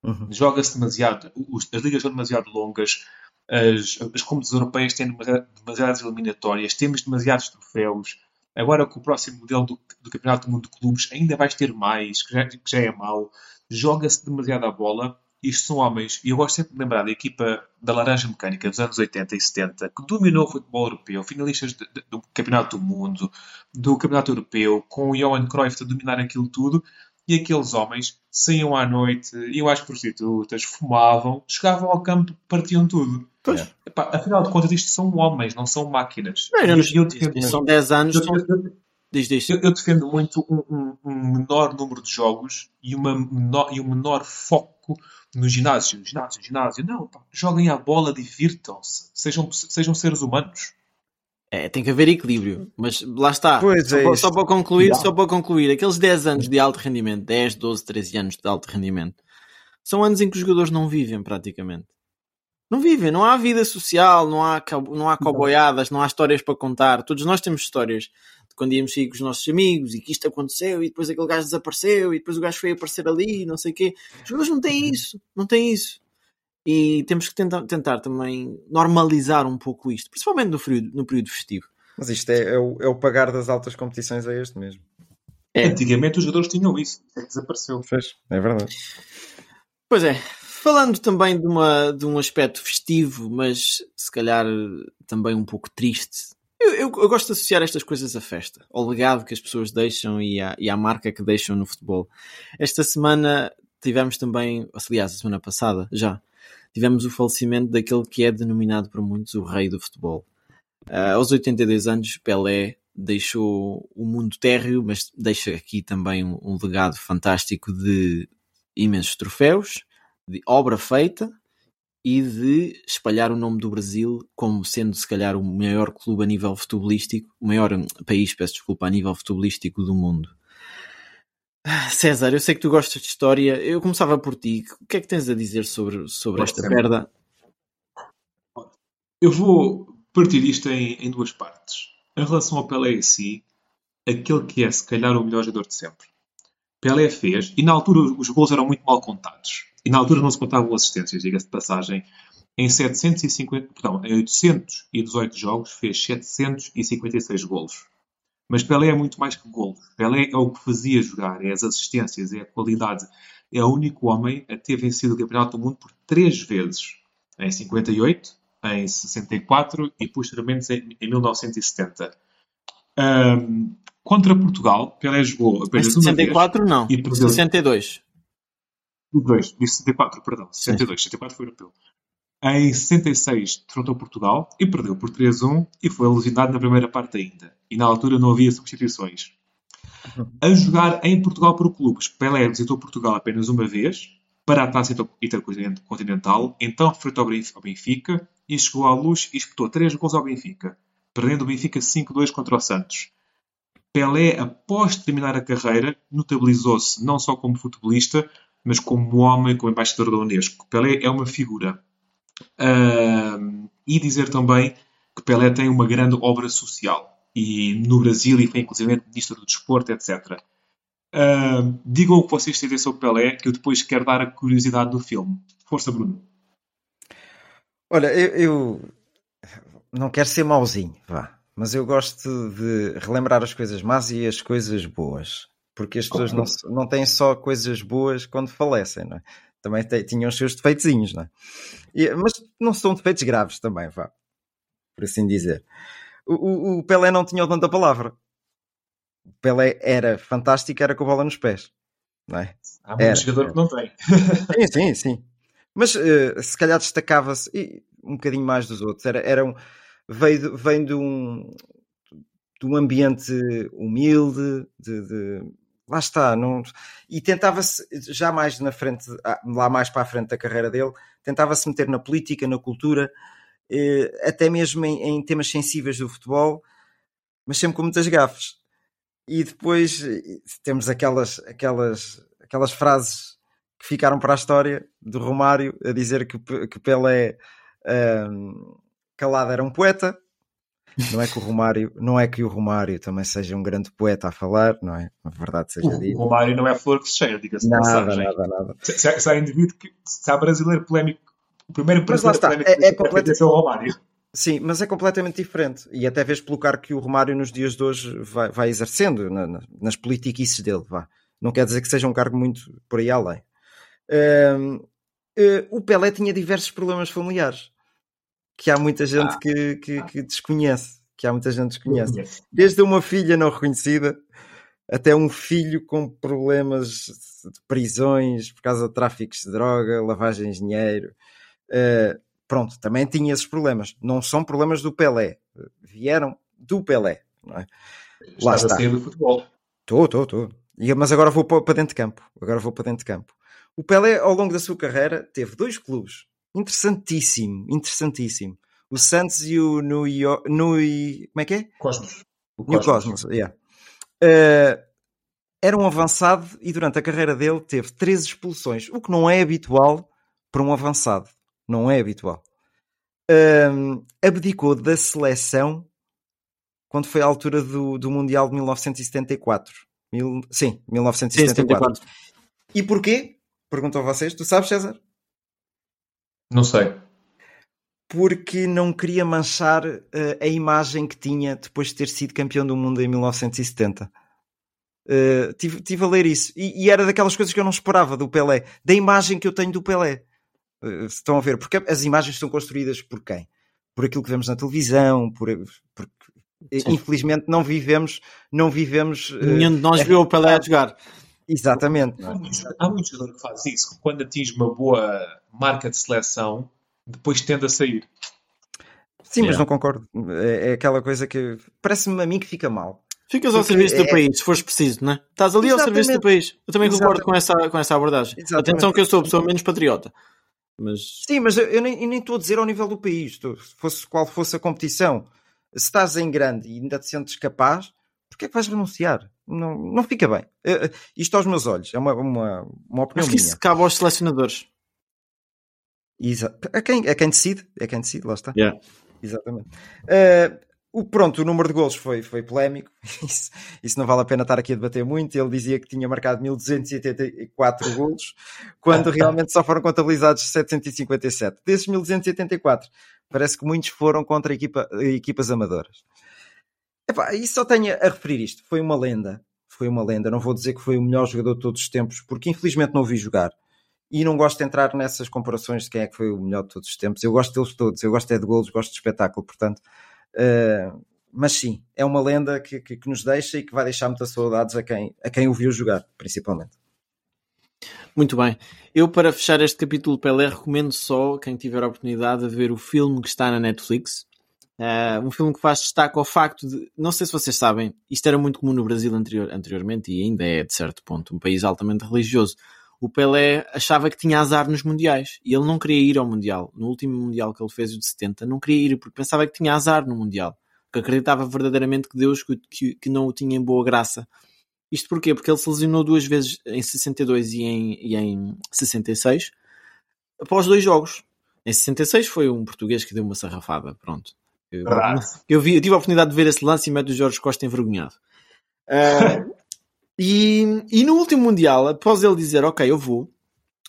Uhum. Joga-se demasiado. as ligas são demasiado longas. As, as competições europeias têm demasiadas eliminatórias. Temos demasiados troféus. Agora com o próximo modelo do, do Campeonato do Mundo de Clubes ainda vais ter mais, que já, que já é mau. Joga-se demasiado à bola. Isto são homens, e eu gosto sempre de lembrar da equipa da Laranja Mecânica dos anos 80 e 70, que dominou o futebol europeu, finalistas de- de- do Campeonato do Mundo, do Campeonato Europeu, com o Johan Cruyff a dominar aquilo tudo, e aqueles homens saíam à noite, iam às prostitutas, fumavam, chegavam ao campo, partiam tudo. Pois. Epá, afinal de contas, isto são homens, não são máquinas. Não, eu- eu defendo são muito- 10 anos. eu- eu- Diz, diz. eu defendo muito um, um- um menor número de jogos e, uma menor, e um menor foco no ginásio. Ginásio, ginásio. Não, pá, joguem a bola, divirtam-se. Sejam, sejam seres humanos. É, tem que haver equilíbrio, mas lá está. Pois só, é para, só para concluir, Yeah. só para concluir, aqueles 10 anos de alto rendimento, 10, 12, 13 anos de alto rendimento, são anos em que os jogadores não vivem praticamente. Não vivem, não há vida social, não há, não há cowboyadas, não há histórias para contar. Todos nós temos histórias quando íamos sair com os nossos amigos e que isto aconteceu e depois aquele gajo desapareceu e depois o gajo foi aparecer ali e não sei o quê. Os jogadores não têm isso, não têm isso. E temos que tentar, tentar também normalizar um pouco isto, principalmente no período, no período festivo. Mas isto é, é, o, é o pagar das altas competições a este mesmo. É. Antigamente os jogadores tinham isso, é que desapareceu. Pois, é verdade. Pois é, falando também de, uma, de um aspecto festivo, mas se calhar também um pouco triste. Eu, eu, eu, gosto de associar estas coisas à festa, ao legado que as pessoas deixam e à, e à marca que deixam no futebol. Esta semana tivemos também, aliás, a semana passada já, tivemos o falecimento daquele que é denominado por muitos o rei do futebol. Uh, aos 82 anos, Pelé deixou o mundo térreo, mas deixa aqui também um, um legado fantástico de imensos troféus, de obra feita e de espalhar o nome do Brasil como sendo se calhar o maior clube a nível futebolístico, o maior hum, país, peço desculpa, a nível futebolístico do mundo. Ah, César, eu sei que tu gostas de história. Eu começava por ti. O que é que tens a dizer sobre, sobre esta perda? Eu vou partir isto em, em, duas partes. Em relação ao Pelé em si, aquele que é se calhar o melhor jogador de sempre. Pelé fez, e na altura os gols eram muito mal contados. E na altura não se contavam assistências, diga-se de passagem. Em 750, perdão, em 818 jogos fez 756 golos. Mas Pelé é muito mais que golos. Pelé é o que fazia jogar, é as assistências, é a qualidade. É o único homem a ter vencido o Campeonato do Mundo por três vezes. Em 58, em 64 e posteriormente em, em 1970. Um, contra Portugal, Pelé jogou apenas em 64 uma vez. não, e perdeu... 62. 62, disse 64, perdão, 62, 64 foi europeu. Em 66 derrotou Portugal e perdeu por 3-1 e foi alucinado na primeira parte ainda. E na altura não havia substituições. A jogar em Portugal por clubes, Pelé visitou Portugal apenas uma vez para a taça intercontinental, então enfrentou ao Benfica e chegou à luz e espetou 3 gols ao Benfica, perdendo o Benfica 5-2 contra o Santos. Pelé, após terminar a carreira, notabilizou-se não só como futebolista, mas como homem, como embaixador da Unesco. Pelé é uma figura. Uh, e dizer também que Pelé tem uma grande obra social. E no Brasil, e foi inclusive ministro do desporto, etc. Uh, digam o que vocês têm sobre Pelé, que eu depois quero dar a curiosidade do filme. Força, Bruno. Olha, eu, eu não quero ser mauzinho, vá, mas eu gosto de relembrar as coisas más e as coisas boas. Porque as pessoas não, não têm só coisas boas quando falecem, não é? Também tinham os seus defeitozinhos, não é? E, mas não são defeitos graves também, vá, por assim dizer. O, o, o Pelé não tinha tanta palavra. O Pelé era fantástico, era com a bola nos pés. Não é? Há muito era, jogador que não tem. sim, sim, sim. Mas uh, se calhar destacava-se um bocadinho mais dos outros. Era, era um, veio, vem de um, de um ambiente humilde, de, de lá está, não, e tentava-se já mais na frente, ah, lá mais para a frente da carreira dele, tentava-se meter na política, na cultura, eh, até mesmo em, em, temas sensíveis do futebol, mas sempre com muitas gafes. E depois eh, temos aquelas, aquelas, aquelas frases que ficaram para a história do Romário a dizer que, que Pelé um, calado era um poeta. Não é que o Romário, não é que o Romário também seja um grande poeta a falar, não é? Na verdade seja o, dito. O Romário não é flor que se cheia, diga-se nada, nada, nada. Se, se, se há indivíduo que, se há brasileiro polémico, o primeiro brasileiro polémico é, é, completamente... é o Romário. Sim, mas é completamente diferente. E até vês pelo cargo que o Romário nos dias de hoje vai, vai exercendo na, na, nas politiquices dele. Vá. Não quer dizer que seja um cargo muito por aí além. Uh, uh, o Pelé tinha diversos problemas familiares que há muita gente ah. que, que, que, desconhece. Que há muita gente que desconhece. Desde uma filha não reconhecida até um filho com problemas de prisões por causa de tráficos de droga, lavagem de dinheiro. Uh, pronto, também tinha esses problemas. Não são problemas do Pelé. Vieram do Pelé. Não é? Lá está. a sair do futebol. Estou, estou, estou. Mas agora vou para dentro de campo. Agora vou para dentro de campo. O Pelé, ao longo da sua carreira, teve dois clubes. Interessantíssimo, interessantíssimo. O Santos e o New York. New... Como é que é? Cosmos. O New Cosmos, yeah. Uh, era um avançado e durante a carreira dele teve três expulsões, o que não é habitual para um avançado. Não é habitual. Uh, abdicou da seleção quando foi à altura do, do Mundial de 1974. Mil, sim, 1974. E porquê? Perguntou a vocês. Tu sabes, César? Não sei. porque não queria manchar uh, a imagem que tinha depois de ter sido campeão do mundo em 1970. Uh, tive, tive a ler isso e, e, era daquelas coisas que eu não esperava do Pelé, da imagem que eu tenho do Pelé. Uh, estão a ver? Porque as imagens são construídas por quem? Por aquilo que vemos na televisão, por, por infelizmente não vivemos, não vivemos. Nenhum de nós viu o Pelé a jogar. Exatamente. Há muito, há muito jogador que faz isso. Quando atinge uma boa marca de seleção, depois tende a sair. Sim, yeah. mas não concordo. É, é aquela coisa que parece-me a mim que fica mal. Ficas ao serviço do é... país, se fores preciso, não é? Estás ali Exatamente. ao serviço do país. Eu também concordo com essa, com essa abordagem. Exatamente. Atenção que eu sou a pessoa menos patriota. Mas... Sim, mas eu nem, eu nem estou a dizer ao nível do país. Se fosse, qual fosse a competição, se estás em grande e ainda te sentes capaz, porquê é que vais renunciar? Não, não fica bem. Uh, isto aos meus olhos, é uma, uma, uma opinião Acho que isso cabe aos selecionadores. Exato. É quem, é quem decide, é quem decide, lá está. Yeah. Exatamente. Uh, o, pronto, o número de golos foi, foi polémico, isso, isso, não vale a pena estar aqui a debater muito. Ele dizia que tinha marcado 1284 golos, quando realmente só foram contabilizados 757. Desses 1284, parece que muitos foram contra equipa, equipas amadoras. Epá, e só tenho a referir isto. Foi uma lenda. Foi uma lenda. Não vou dizer que foi o melhor jogador de todos os tempos, porque infelizmente não o vi jogar. E não gosto de entrar nessas comparações de quem é que foi o melhor de todos os tempos. Eu gosto deles todos. Eu gosto é de golos, gosto de espetáculo. Portanto, uh, mas sim, é uma lenda que, que, que, nos deixa e que vai deixar muitas saudades a quem, a quem o viu jogar, principalmente. Muito bem. Eu, para fechar este capítulo Pelé, recomendo só quem tiver a oportunidade de ver o filme que está na Netflix, Uh, um filme que faz destaque ao facto de, não sei se vocês sabem, isto era muito comum no Brasil anterior, anteriormente e ainda é, de certo ponto, um país altamente religioso. O Pelé achava que tinha azar nos mundiais e ele não queria ir ao mundial. No último mundial que ele fez, o de 70, não queria ir porque pensava que tinha azar no mundial. Que acreditava verdadeiramente que Deus que, que, que não o tinha em boa graça. Isto porquê? Porque ele se lesionou duas vezes em 62 e em, e em 66 após dois jogos. Em 66 foi um português que deu uma sarrafada, pronto. Eu, eu, vi, eu tive a oportunidade de ver esse lance e mete o Jorge Costa envergonhado. Uh, e, e no último Mundial, após ele dizer, ok, eu vou,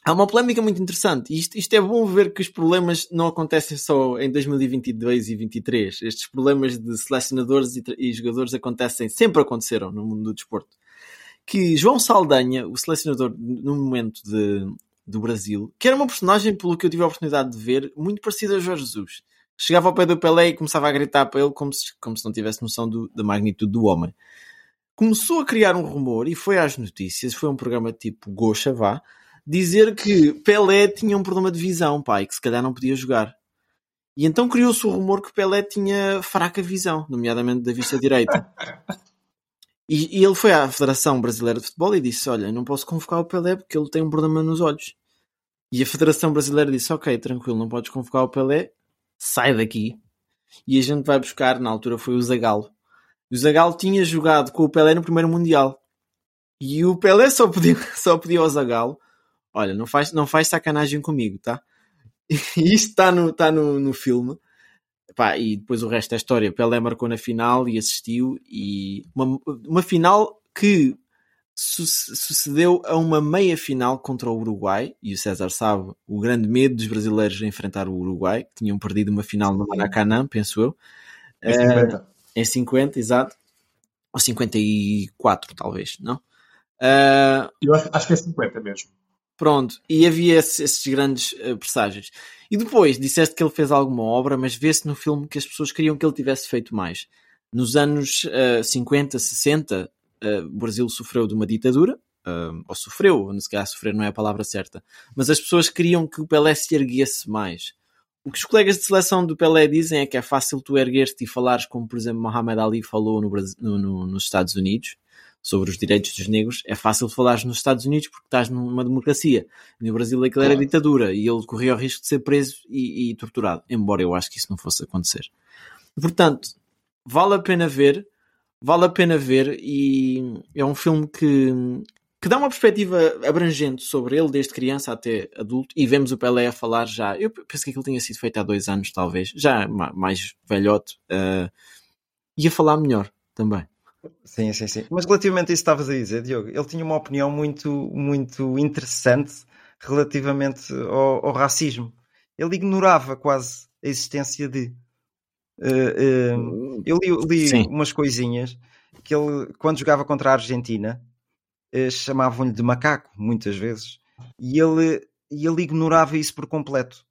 há uma polémica muito interessante. Isto, isto é bom ver que os problemas não acontecem só em 2022 e 2023. Estes problemas de selecionadores e, e, jogadores acontecem, sempre aconteceram no mundo do desporto. Que João Saldanha, o selecionador no momento de, do Brasil, que era uma personagem, pelo que eu tive a oportunidade de ver, muito parecida a Jorge Jesus chegava ao pé do Pelé e começava a gritar para ele como se, como se não tivesse noção do, da magnitude do homem. Começou a criar um rumor e foi às notícias, foi um programa tipo Gocha, vá, dizer que Pelé tinha um problema de visão, pai, que se calhar não podia jogar. E então criou-se o rumor que Pelé tinha fraca visão, nomeadamente da vista direita. E, e, ele foi à Federação Brasileira de Futebol e disse: Olha, não posso convocar o Pelé porque ele tem um problema nos olhos. E a Federação Brasileira disse: Ok, tranquilo, não podes convocar o Pelé, sai daqui. E a gente vai buscar, na altura foi o Zagallo. O Zagallo tinha jogado com o Pelé no primeiro Mundial. E o Pelé só pediu, só pediu ao Zagallo, olha, não faz, não faz sacanagem comigo, tá? E isto está no, tá no, no filme. E depois o resto é história. Pelé marcou na final e assistiu. E uma, uma final que sucedeu a uma meia final contra o Uruguai, e o César sabe o grande medo dos brasileiros de enfrentar o Uruguai, que tinham perdido uma final no Maracanã, penso eu. Em 50. Uh, em 50, exato. Ou 54, talvez, não? Uh, eu acho, acho, que é 50 mesmo. Pronto, e havia esses, esses grandes uh, presságios. E depois, disseste que ele fez alguma obra, mas vê-se no filme que as pessoas queriam que ele tivesse feito mais. Nos anos uh, 50, 60, uh, o Brasil sofreu de uma ditadura, uh, ou sofreu, se calhar sofrer não é a palavra certa, mas as pessoas queriam que o Pelé se erguesse mais. O que os colegas de seleção do Pelé dizem é que é fácil tu erguer-te e falares como, por exemplo, Muhammad Ali falou no Brasil, no, no, nos Estados Unidos sobre os direitos dos negros. É fácil falares nos Estados Unidos porque estás numa democracia. No Brasil aquilo era ditadura e ele corria o risco de ser preso e, e torturado, embora eu acho que isso não fosse acontecer. Portanto, vale a pena ver vale a pena ver e é um filme que, que dá uma perspectiva abrangente sobre ele desde criança até adulto e vemos o Pelé a falar já, eu penso que aquilo tinha sido feito há dois anos talvez, já mais velhote uh, e a falar melhor também. Sim, sim, sim. Mas relativamente a isso que estavas a dizer, Diogo, ele tinha uma opinião muito, muito interessante relativamente ao, ao racismo. Ele ignorava quase a existência de. Uh, uh, eu li, li umas coisinhas que ele, quando jogava contra a Argentina, uh, chamavam-lhe de macaco, muitas vezes, e ele, e ele ignorava isso por completo.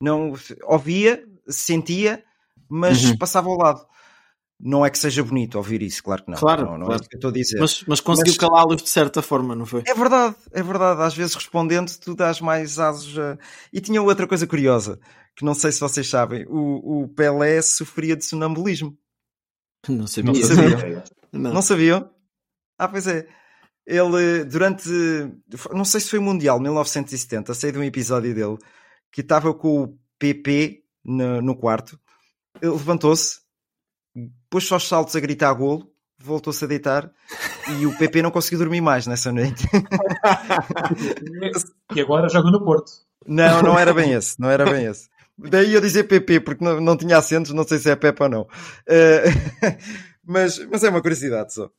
Não ouvia, sentia, mas uhum. passava ao lado. Não é que seja bonito ouvir isso, claro que não. Claro, não, não claro. é isso que eu estou a dizer. Mas, mas conseguiu calá-los de certa forma, não foi? É verdade, é verdade. Às vezes respondendo, tu dás mais asos. A... E tinha outra coisa curiosa, que não sei se vocês sabem: o, o Pelé sofria de sonambulismo. Não sabia. Não sabiam? não. não sabiam? Ah, pois é. Ele, durante. Não sei se foi Mundial, 1970, sei de um episódio dele, que estava com o PP no, no quarto. Ele levantou-se pôs só os saltos a gritar golo, voltou-se a deitar e o PP não conseguiu dormir mais nessa noite. e agora joga no Porto. Não, não era bem esse, não era bem esse. Daí eu dizer PP, porque não, não tinha acentos, não sei se é Pepe ou não. Uh, mas, mas é uma curiosidade só.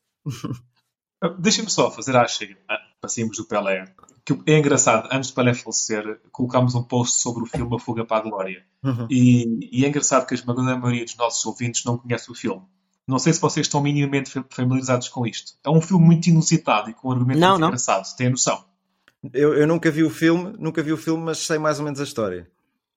Deixa-me só fazer a chega, ah, para sairmos do Pelé. Que é engraçado, antes de Pelé falecer, colocámos um post sobre o filme A Fuga para a Glória. Uhum. E, e, é engraçado que a esmagadora maioria dos nossos ouvintes não conhece o filme. Não sei se vocês estão minimamente familiarizados com isto. É um filme muito inusitado e com um argumento não, muito não. engraçado. Tem noção? Eu, eu nunca vi o filme, nunca vi o filme, mas sei mais ou menos a história.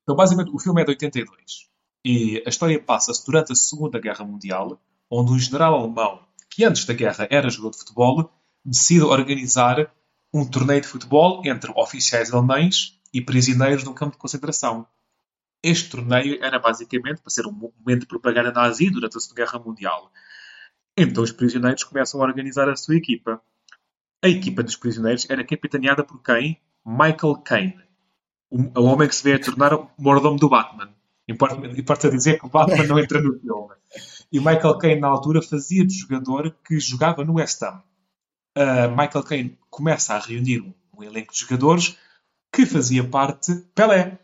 Então, basicamente, o filme é de 82. E a história passa-se durante a Segunda Guerra Mundial, onde um general alemão, que antes da guerra era jogador de futebol, decide organizar um torneio de futebol entre oficiais alemães e prisioneiros num campo de concentração. Este torneio era basicamente para ser um momento de propaganda nazi durante a Segunda Guerra Mundial. Então os prisioneiros começam a organizar a sua equipa. A equipa dos prisioneiros era capitaneada por quem? Michael Caine, o, homem que se vê a tornar o mordomo do Batman. Importa, importa dizer que o Batman não entra no filme. E Michael Caine, na altura, fazia de jogador que jogava no West Ham. Uh, Michael Caine começa a reunir um, um elenco de jogadores que fazia parte Pelé.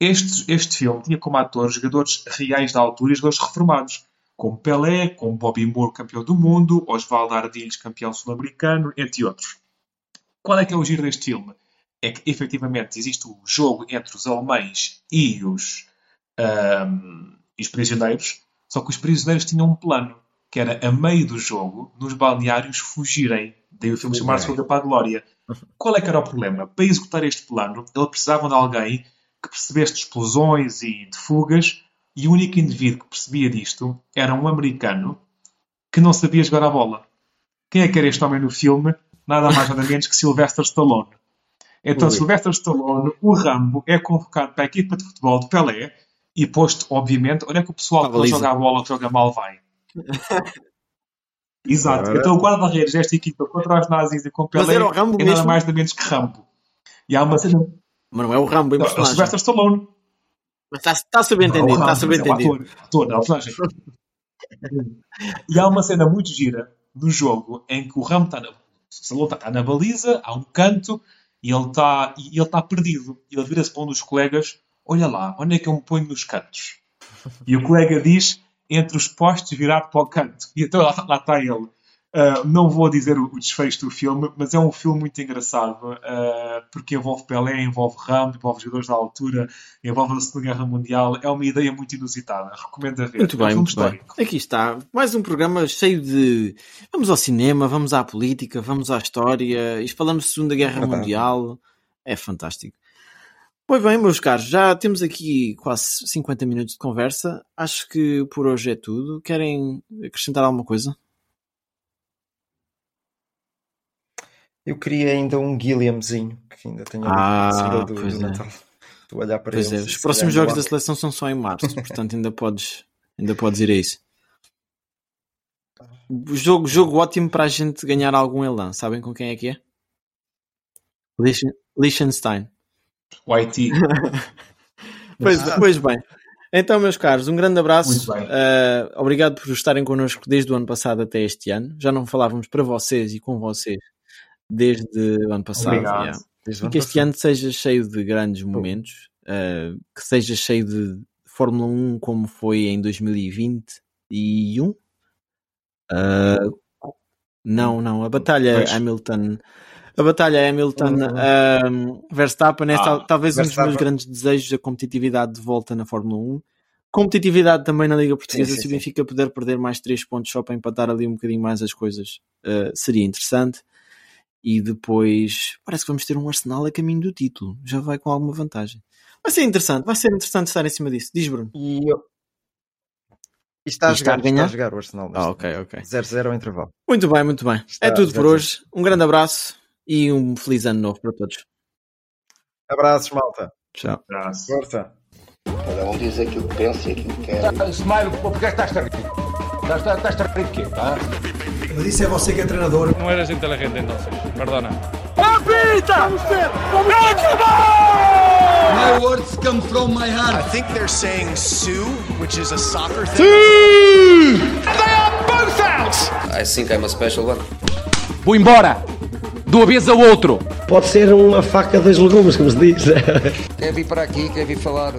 Este, este filme tinha como atores jogadores reais da altura e jogadores reformados, como Pelé, como Bobby Moore, campeão do mundo, Osvaldo Ardilhos, campeão sul-americano, entre outros. Qual é que é o giro deste filme? É que, efetivamente, existe o jogo entre os alemães e os, um, e os prisioneiros, só que os prisioneiros tinham um plano, que era, a meio do jogo, nos balneários fugirem. Daí o filme chamar-se Fuga para a Glória. Qual é que era o problema? Para executar este plano, eles precisavam de alguém que percebesse de explosões e de fugas, e o único indivíduo que percebia disto era um americano que não sabia jogar a bola. Quem é que era este homem no filme? Nada mais nada menos que Sylvester Stallone. Então. Sylvester Stallone, o Rambo, é convocado para a equipa de futebol de Pelé e posto, obviamente, olha que o pessoal que joga a bola, que joga mal, vai. Exato. Então o guarda-redes desta equipa contra os nazis e com Pelé é nada mais nada menos que Rambo. E há uma cena mas não é o Rambo em não, personagem. É o Sylvester Stallone. Mas está, está subentendido, está subentendido. É o ator, ator, não, é o personagem. e há uma cena muito gira no jogo em que o Rambo está na, está, está na baliza, há um canto e ele está, e ele está perdido. E ele vira-se para um dos colegas: Olha lá, onde é que eu me ponho nos cantos? E o colega diz: Entre os postes, virado para o canto. E então lá, lá está ele. Uh, não vou dizer o, o, desfecho do filme, mas é um filme muito engraçado uh, porque envolve Pelé, envolve Rambo, envolve jogadores da altura, envolve a Segunda Guerra Mundial. É uma ideia muito inusitada. Recomendo a ver. Muito é bem, um muito bem. Aqui está. Mais um programa cheio de. Vamos ao cinema, vamos à política, vamos à história. E falamos de Segunda Guerra Mundial. É fantástico. Pois bem, meus caros, já temos aqui quase 50 minutos de conversa. Acho que por hoje é tudo. Querem acrescentar alguma coisa? Eu queria ainda um Guilhermezinho, que ainda tenho ah, do, pois do é. Natal. Tu olhar para pois ele, é. Os próximos jogos da seleção são só em março, portanto ainda podes, ainda podes ir a isso. Jogo, jogo ótimo para a gente ganhar algum elan. Sabem com quem é que é? Liechtenstein. YT. pois, pois bem. Então, meus caros, um grande abraço. Uh, obrigado por estarem connosco desde o ano passado até este ano. Já não falávamos para vocês e com vocês desde o ano passado. Yeah. Desde e que este ano seja cheio de grandes momentos, uh, que seja cheio de Fórmula 1 como foi em 2021. Uh, não, não, a batalha pois. Hamilton. A batalha Hamilton uh, Verstappen é ah, tal, talvez Verstappen. um dos meus grandes desejos, a competitividade de volta na Fórmula 1. competitividade também na Liga Portuguesa. Sim, sim, se o sim. Benfica puder perder mais 3 pontos só para empatar ali um bocadinho mais as coisas, uh, seria interessante. E depois parece que vamos ter um Arsenal a caminho do título. Já vai com alguma vantagem. Vai ser interessante, vai ser interessante estar em cima disso. Diz Bruno. E, eu- e está, a E está jogar, a está ganhar? a jogar o Arsenal. Ah, ok, ok. momento. 0-0 ao intervalo. Muito bem, muito bem. Está- é tudo por hoje. Um grande abraço e um feliz ano novo para todos. Abraços, malta. Tchau. Abraço. Força. Cada um diz aquilo que pensa e aquilo que quer. Smile, porque estás a rir? Estás, estás, estás a rir de quê? Tá? Mas isso é você que é treinador. No eres inteligente entonces, perdona. Apita! My words come from my I heart. think they're saying Sue, which is a soccer thing. They are both out! I think I'm a special one. Vou embora. Do avesso ao outro. Pode ser uma faca dos legumes, como se diz. Quer vir para aqui, quer vir falar.